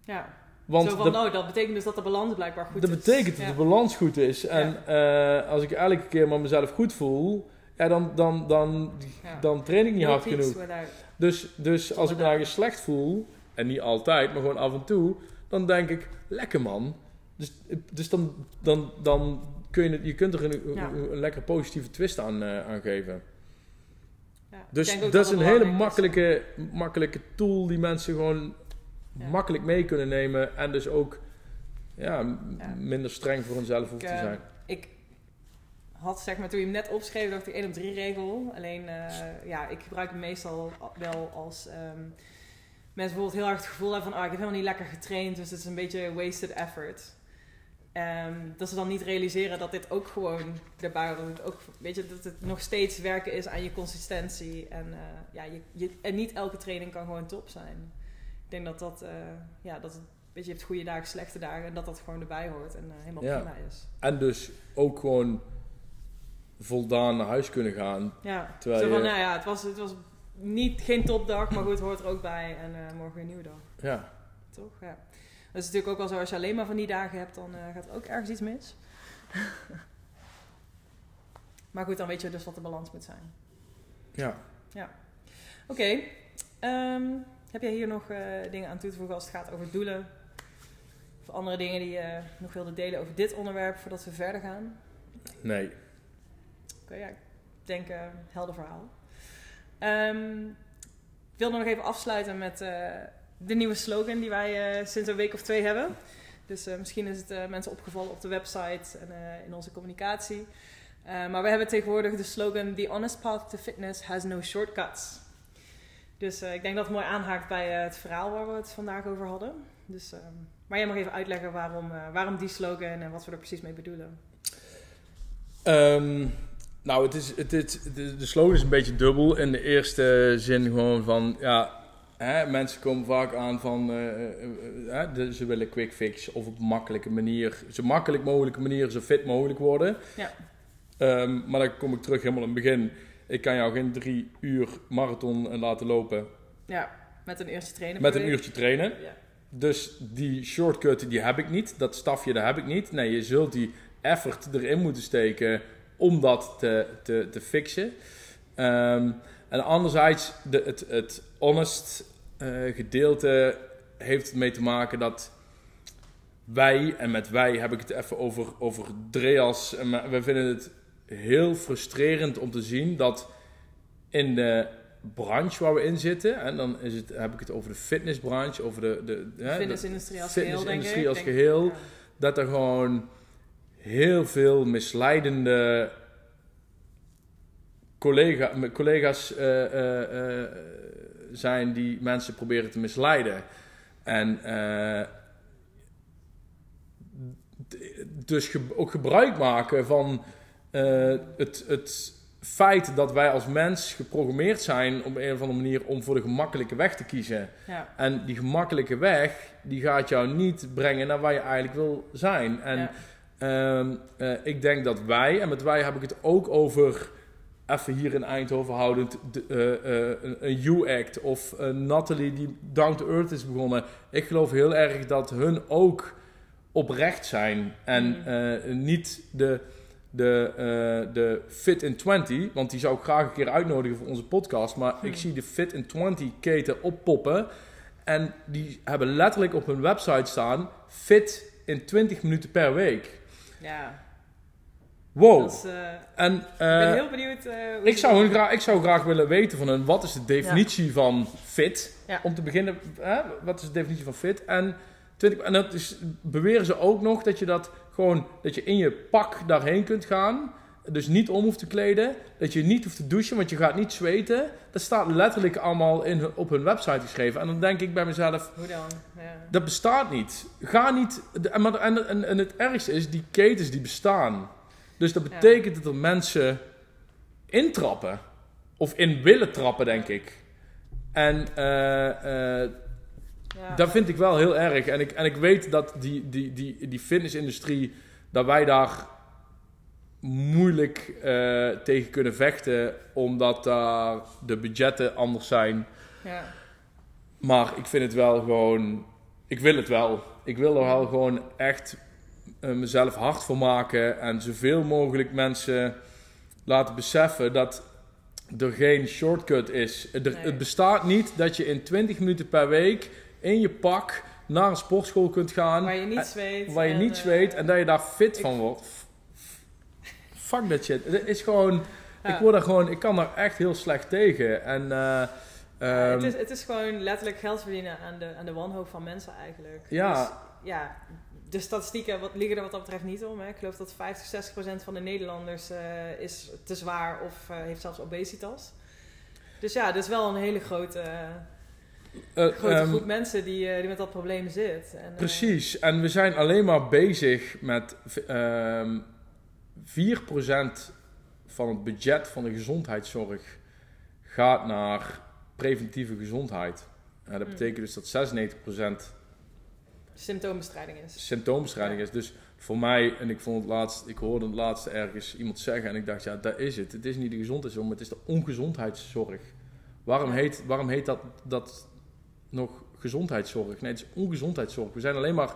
Ja. Want Zo van, dat, nou, dat betekent dus dat de balans blijkbaar goed dat is. betekent dat Ja. de balans goed is. En als ik elke keer maar mezelf goed voel, ja, dan, dan, dan, dan train ik niet hard genoeg. without- Dus, dus als ik me eigenlijk slecht voel, en niet altijd, maar gewoon af en toe, dan denk ik, lekker man. Dus, dus dan, dan, dan kun je, het- je kunt er een, Ja. een, een lekker positieve twist aan, aan geven. Ja, Dus dat is een hele makkelijke, makkelijke tool die mensen gewoon Ja. makkelijk mee kunnen nemen. En dus ook ja, minder streng voor hunzelf hoeft Ik, te eh, zijn. Ik had zeg maar toen je hem net opschreef, dacht ik 1 op 3 regel. Alleen eh, ja, ik gebruik hem meestal wel als ehm, mensen bijvoorbeeld heel erg het gevoel hebben van ah, ik heb helemaal niet lekker getraind, dus het is een beetje wasted effort. Ehm, dat ze dan niet realiseren dat dit ook gewoon erbij hoort. Dat het ook, weet je, dat het nog steeds werken is aan je consistentie. En, eh, ja, je, je, en niet elke training kan gewoon top zijn. Ik denk dat dat, eh, ja, dat het, weet je, je hebt goede dagen, slechte dagen. En dat dat gewoon erbij hoort en helemaal Ja. prima is. En dus ook gewoon voldaan naar huis kunnen gaan. Ja, Terwijl zo van, je- nou ja, het was, het was niet, geen topdag, maar goed, het hoort er ook bij. En eh, morgen weer een nieuwe dag, Ja, toch? Ja. Dat is natuurlijk ook wel zo, als je alleen maar van die dagen hebt, dan eh, gaat er ook ergens iets mis. (laughs) maar goed, dan weet je dus wat de balans moet zijn. ja. Oké, ehm, heb jij hier nog eh, dingen aan toe te voegen als het gaat over doelen? Of andere dingen die je nog wilde delen over dit onderwerp voordat we verder gaan? nee. Ja, ik denk eh helder verhaal. Ehm, ik wilde nog even afsluiten met eh, de nieuwe slogan die wij eh, sinds een week of twee hebben. Dus misschien is het mensen opgevallen op de website en in onze communicatie. Maar we hebben tegenwoordig de slogan: The honest path to fitness has no shortcuts. Dus ik denk dat het mooi aanhaakt bij het verhaal waar we het vandaag over hadden. Dus, maar jij mag even uitleggen waarom, waarom die slogan en wat we er precies mee bedoelen. Ehm, nou, het is, het, is, de, de slogan is een beetje dubbel. In de eerste zin gewoon van, ja, hè, mensen komen vaak aan van, eh, eh, eh, ze willen quick fix of op makkelijke manier, zo makkelijk mogelijke manier, zo fit mogelijk worden. Ja. Ehm, maar dan kom ik terug helemaal in het begin. Ik kan jou geen drie uur marathon laten lopen Ja, met een eerste trainer. met een uurtje trainen. Ja. Dus die shortcut die heb ik niet. Dat stafje daar heb ik niet. Nee, je zult die effort erin moeten steken om dat te, te, te fixen. Ehm, en anderzijds, de, het, het honest eh, gedeelte heeft het mee te maken dat wij, en met wij heb ik het even over, over Dreas, en we vinden het heel frustrerend om te zien dat in de branche waar we in zitten, en dan is het, heb ik het over de fitnessbranche, over de, de, fitnessindustrie als geheel, denk ik. als Denk- geheel. ja. dat er gewoon heel veel misleidende collega, collega's eh, eh, eh, zijn die mensen proberen te misleiden. En dus ge- ook gebruik maken van het, het feit dat wij als mens geprogrammeerd zijn op een of andere manier om voor de gemakkelijke weg te kiezen. Ja, En die gemakkelijke weg, die gaat jou niet brengen naar waar je eigenlijk wil zijn. En ja. Eh, ik denk dat wij, en met wij heb ik het ook over, even hier in Eindhoven houdend, de, eh, eh, een- U-Act of een Natalie die Down to Earth is begonnen. Ik geloof heel erg dat hun ook oprecht zijn en Mhm. eh, niet de, de, de Fit in 20, want die zou ik graag een keer uitnodigen voor onze podcast, maar ik Mhm. zie de Fit in 20 keten oppoppen en die hebben letterlijk op hun website staan fit in 20 minuten per week. Ja. Wow. Dat is, eh, En ik eh, ben heel benieuwd. eh, ik, ze zou hun graag, ik zou graag willen weten van hen, wat is de definitie van fit? Ja. Om te beginnen, hè, wat is de definitie van fit? En 20, en dat is, beweren ze ook nog dat je dat gewoon, dat je in je pak daarheen kunt gaan. Dus niet om hoeft te kleden. Dat je niet hoeft te douchen, want je gaat niet zweten. Dat staat letterlijk allemaal in, op hun website geschreven. En dan denk ik bij mezelf, Hoe dan? Ja. dat bestaat niet. Ga niet. En, en, en, en het ergste is, die ketens die bestaan. Dus dat Ja. betekent dat er mensen intrappen. Of in willen trappen, denk ik. En eh, eh, Ja. dat vind ik wel heel erg. En ik, en ik weet dat die, die, die, die fitnessindustrie, dat wij daar moeilijk eh, tegen kunnen vechten. Omdat daar de budgetten anders zijn. Ja. Maar ik vind het wel gewoon. Ik wil het wel. Ik wil er wel gewoon echt eh, mezelf hard voor maken. En zoveel mogelijk mensen laten beseffen dat er geen shortcut is. Er, Nee. Het bestaat niet dat je in 20 minuten per week in je pak naar een sportschool kunt gaan. Waar je niet en- zweet. waar je en, niet eh, en dat je daar fit ik- van wordt. Fuck that shit. Het is gewoon. ja. Ik word daar gewoon. Ik kan daar echt heel slecht tegen. En. eh, Ja, ehm, het, is, het is gewoon letterlijk geld verdienen aan de, aan de wanhoop van mensen eigenlijk. Ja. Dus, ja, de statistieken wat, liggen er wat dat betreft niet om. Hè. Ik geloof dat 50, 60 procent van de Nederlanders eh, is te zwaar of eh, heeft zelfs obesitas. Dus ja, dat is wel een hele grote, grote ehm, groep mensen die, die met dat probleem zit. En, Precies, en we zijn alleen maar bezig met ehm 4% van het budget van de gezondheidszorg gaat naar preventieve gezondheid. En dat Mm. betekent dus dat 96% symptoombestrijding is. symptoombestrijding is. Dus voor mij, en ik vond het laatst, ik hoorde het laatst ergens iemand zeggen en ik dacht, ja, dat is het. Het is niet de gezondheidszorg, maar het is de ongezondheidszorg. Waarom heet, waarom heet dat, dat nog gezondheidszorg? Nee, het is ongezondheidszorg. We zijn alleen maar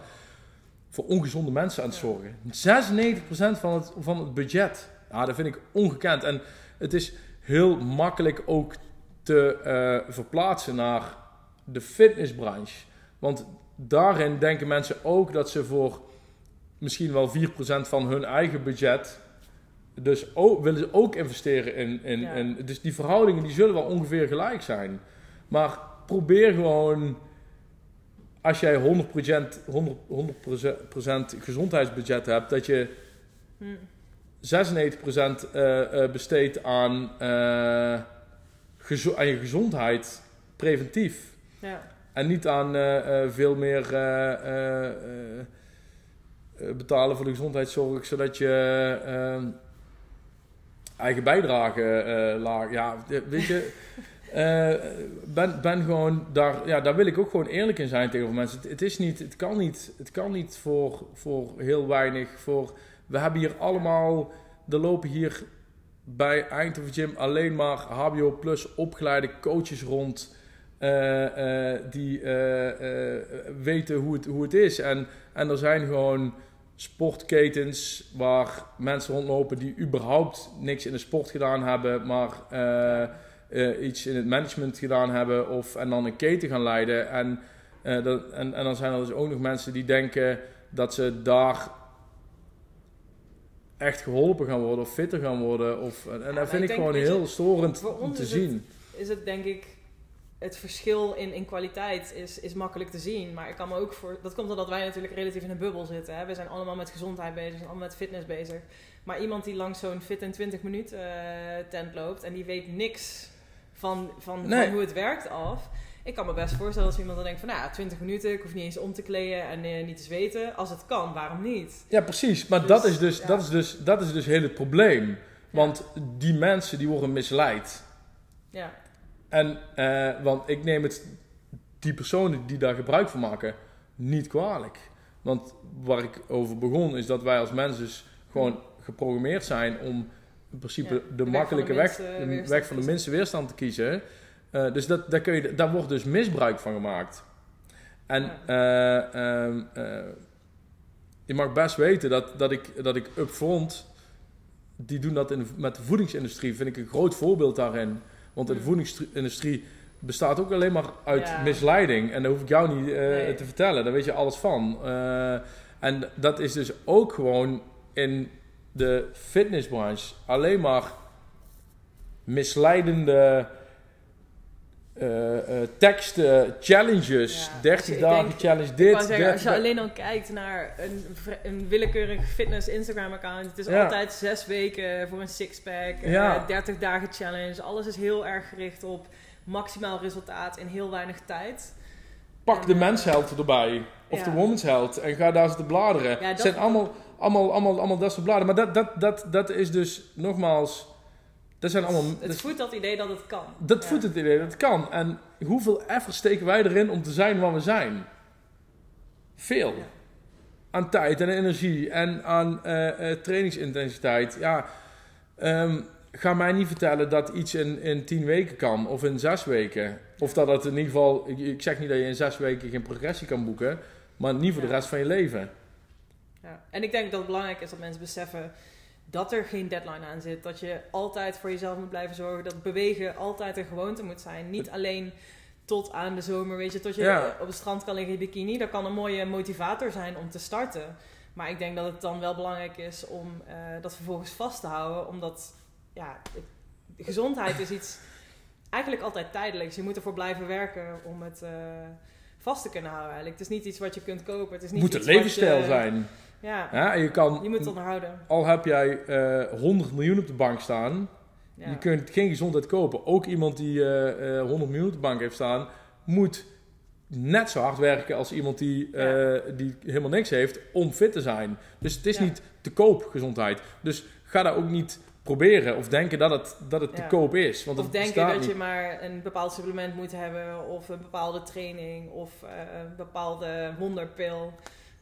voor ongezonde mensen aan het zorgen. 96% van het, van het budget. Ja, dat vind ik ongekend. En het is heel makkelijk ook te eh, verplaatsen naar de fitnessbranche. Want daarin denken mensen ook dat ze voor misschien wel 4% van hun eigen budget. Dus ook, willen ze ook investeren in. in, Ja. in dus die verhoudingen die zullen wel ongeveer gelijk zijn. Maar probeer gewoon. Als jij 100%, 100, 100% gezondheidsbudget hebt, dat je Hm. 96% eh, eh, besteedt aan, eh, gezo- aan je gezondheid preventief. Ja. En niet aan eh, eh, veel meer eh, eh, eh, eh, betalen voor de gezondheidszorg, zodat je eh, eigen bijdrage eh, laag. Ja, weet je. Eh, ben, ben gewoon daar, ja, daar wil ik ook gewoon eerlijk in zijn tegenover mensen. Het, is niet, het kan niet, het kan niet voor, voor heel weinig. Voor, we hebben hier allemaal, er lopen hier bij Eindhoven Gym alleen maar HBO plus opgeleide coaches rond. eh, eh, die weten hoe het, hoe het is. En, en er zijn gewoon sportketens waar mensen rondlopen die überhaupt niks in de sport gedaan hebben, maar eh, iets in het management gedaan hebben of, en dan een keten gaan leiden. En, eh, dat, en, en dan zijn er dus ook nog mensen die denken dat ze daar echt geholpen gaan worden of fitter gaan worden. Of, en maar dat vind ik gewoon je, heel storend om te is het- zien. is het denk ik het verschil in, in kwaliteit is, is makkelijk te zien. Maar ik kan me ook voor. Dat komt omdat wij natuurlijk relatief in een bubbel zitten. Hè? We zijn allemaal met gezondheid bezig, we zijn allemaal met fitness bezig. Maar iemand die langs zo'n fit in 20 minuten eh, tent loopt en die weet niks van, van, Nee. van hoe het werkt af. Ik kan me best voorstellen als iemand dan denkt van nou ja, 20 minuten, ik hoef niet eens om te kleden en eh, niet te zweten. Als het kan, waarom niet? Ja, precies. Maar Dus, dat, is dus, ja. dat, is dus, dat is dus heel het probleem. Want die mensen die worden misleid. Ja, En, eh, want ik neem het, die personen die daar gebruik van maken, niet kwalijk. Want waar ik over begon, is dat wij als mensen dus gewoon geprogrammeerd zijn om in principe Ja, de, de weg makkelijke van de weg, minste van de minste weerstand te kiezen. Eh, dus dat, daar, kun je, daar wordt dus misbruik van gemaakt. En eh, ehm, eh, je mag best weten dat, dat ik, dat ik upfront, die doen dat in, met de voedingsindustrie, vind ik een groot voorbeeld daarin. Want de voedingsindustrie bestaat ook alleen maar uit Ja. misleiding. En dat hoef ik jou niet Nee. te vertellen, daar weet je alles van. En dat is dus ook gewoon in de fitnessbranche alleen maar misleidende eh, eh, teksten, challenges, Ja, 30 als je- ik dagen denk- challenge dit. zeggen, als 30 je alleen al kijkt naar een, een willekeurig fitness Instagram account. Het is Ja. altijd zes weken voor een sixpack. eh, Ja. 30 dagen challenge. Alles is heel erg gericht op maximaal resultaat in heel weinig tijd. Pak de En, mensheld erbij. Of de woman's. En ga daar zitten bladeren. Het zijn allemaal, allemaal, allemaal, allemaal dat soort bladen. Maar dat, dat, dat, dat is dus nogmaals. Dat zijn allemaal. Het dat- voedt dat idee dat het kan. Dat Ja. voedt het idee dat het kan. En hoeveel effort steken wij erin om te zijn wat we zijn? Veel. Ja. Aan tijd en energie en aan eh, trainingsintensiteit. Ja, ehm, ga mij niet vertellen dat iets in, in tien weken kan of in zes weken. Of dat het in ieder geval, ik, ik zeg niet dat je in zes weken geen progressie kan boeken, maar niet voor de rest van je leven. Ja. En ik denk dat het belangrijk is dat mensen beseffen dat er geen deadline aan zit. Dat je altijd voor jezelf moet blijven zorgen. Dat bewegen altijd een gewoonte moet zijn. Niet alleen tot aan de zomer, weet je, tot je Ja. op het strand kan liggen in bikini. Dat kan een mooie motivator zijn om te starten. Maar ik denk dat het dan wel belangrijk is om eh, dat vervolgens vast te houden. Omdat, ja, het- gezondheid is iets eigenlijk altijd tijdelijks. Je moet ervoor blijven werken om het... eh, vast te kunnen houden eigenlijk. Het is niet iets wat je kunt kopen. Het is Het niet moet een levensstijl je- zijn. Ja, Ja, en je kan, je moet het onderhouden. al heb jij eh 100 miljoen op de bank staan, Ja. Je kunt geen gezondheid kopen. Ook iemand die eh, eh, 100 miljoen op de bank heeft staan, moet net zo hard werken als iemand die, eh, die helemaal niks heeft om fit te zijn. Dus het is niet te koop gezondheid. Dus ga daar ook niet proberen of denken dat het, dat het te koop is. Want of denken dat niet. je maar een bepaald supplement moet hebben, of een bepaalde training, of eh, een bepaalde wonderpil.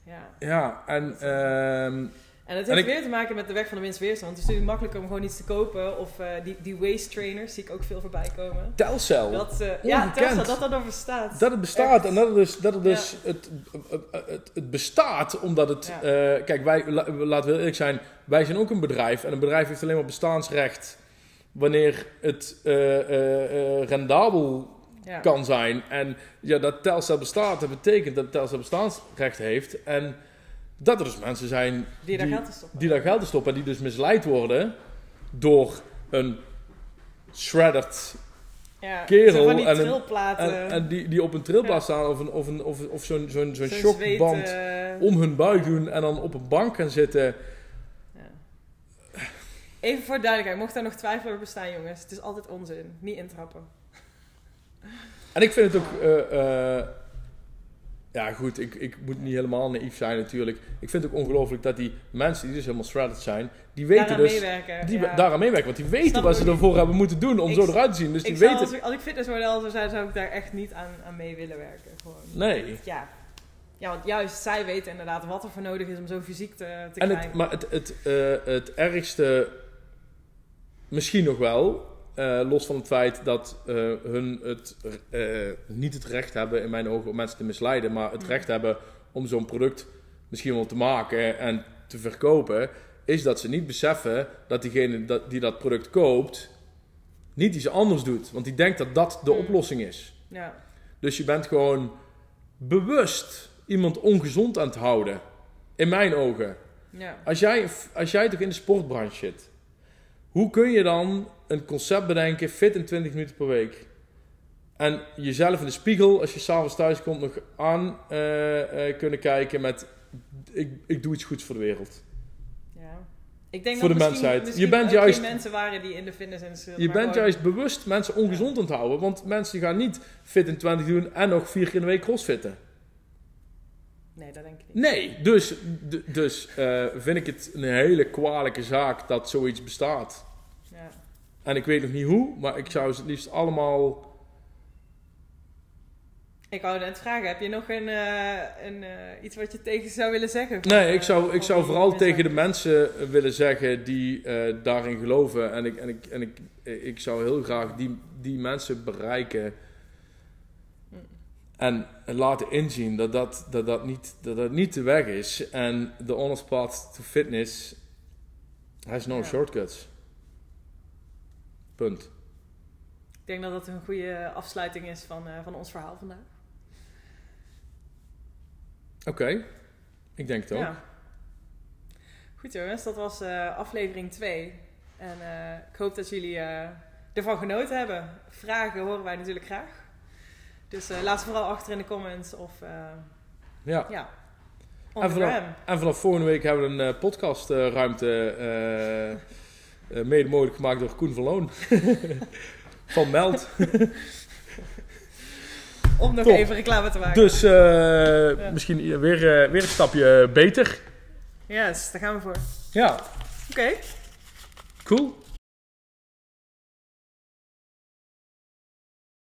Ja. Ja, en ehm, En het En heeft ik- weer te maken met de weg van de minst weerstand. Het is natuurlijk makkelijker om gewoon iets te kopen. Of eh, die, die waist trainers zie ik ook veel voorbij komen. Telcel. Dat, eh ja. Tesla, dat dat bestaat. Dat het bestaat Echt. en dat het dus, dat het, dus het, het, het bestaat omdat het... Ja. eh, kijk, wij, la- laten we eerlijk zijn, wij zijn ook een bedrijf. En een bedrijf heeft alleen maar bestaansrecht wanneer het rendabel ja. kan zijn. En ja, dat Telstar bestaat, dat betekent dat Telstar bestaansrecht heeft. En dat er dus mensen zijn Die daar geld te stoppen. die daar geld in stoppen en die dus misleid worden door een shredded ja. kerel en een- en, en die, die op een trilplaat staan of, een, of, een, of, of zo'n zo'n zo'n shockband zweet, eh, om hun buik doen en dan op een bank gaan zitten. Even voor duidelijkheid, mocht daar nog twijfel over bestaan, jongens. Het is altijd onzin. Niet intrappen. En ik vind het ook... eh, eh, ja goed, ik, ik moet niet helemaal naïef zijn natuurlijk. Ik vind het ook ongelooflijk dat die mensen die dus helemaal shredded zijn... Die weten Daaraan dus... meewerken. Die ja. daaraan meewerken, want die weten Snap wat ze ervoor hebben moeten doen om Ik zo eruit te zien. Dus die weten... als, ik, als ik fitnessmodel zou zijn, zou ik daar echt niet aan, aan mee willen werken. Gewoon. Nee. Ja. ja, want juist zij weten inderdaad wat er voor nodig is om zo fysiek te, te En krijgen. het, maar het, het, eh, het ergste, misschien nog wel, eh, los van het feit dat eh, hun het, eh, niet het recht hebben, in mijn ogen, om mensen te misleiden, maar het Mm. recht hebben om zo'n product misschien wel te maken en te verkopen, is dat ze niet beseffen dat diegene dat, die dat product koopt, niet iets anders doet. Want die denkt dat dat de Mm. oplossing is. Ja. Dus je bent gewoon bewust iemand ongezond aan het houden. In mijn ogen. Ja. Als jij, als jij toch in de sportbranche zit, hoe kun je dan een concept bedenken, fit in 20 minuten per week? En jezelf in de spiegel, als je s'avonds thuis komt, nog aan eh, eh, kunnen kijken met: ik, ik doe iets goeds voor de wereld. ja. Ik denk Voor dat de misschien, mensheid. misschien Je bent juist- mensen waren die in de fitnessindustrie... Je maar bent juist bewust mensen ongezond aan het houden, want mensen gaan niet fit in 20 doen en nog vier keer in de week crossfitten. Nee, dat denk ik niet. Nee, dus, dus eh, vind ik het een hele kwalijke zaak dat zoiets bestaat. En ik weet nog niet hoe, maar ik zou ze het liefst allemaal. Ik wou net vragen, heb je nog een, eh, een, eh, iets wat je tegen zou willen zeggen? Nee, ik Eh, zou, ik over zou vooral tegen de mensen willen zeggen die eh, daarin geloven. En, ik, en, ik, en ik, ik zou heel graag die, die mensen bereiken. En laten inzien dat dat, dat, dat, niet, dat dat niet de weg is. En de honest path to fitness has no Ja. shortcuts. Punt. Ik denk dat dat een goede afsluiting is van, eh, van ons verhaal vandaag. Oké, ik denk het ook. Ja. Goed jongens, dat was eh, aflevering 2. En eh, ik hoop dat jullie ervan genoten hebben. Vragen horen wij natuurlijk graag. Dus laat ze vooral achter in de comments of ja. ja. En vanaf, en vanaf, volgende week hebben we een podcastruimte (laughs) mede mogelijk gemaakt door Koen van Loon. (laughs) van Meld. (laughs) Om nog even reclame te maken. Dus ja. misschien weer, weer een stapje beter. Yes, daar gaan we voor. Ja. Oké. Okay. Cool.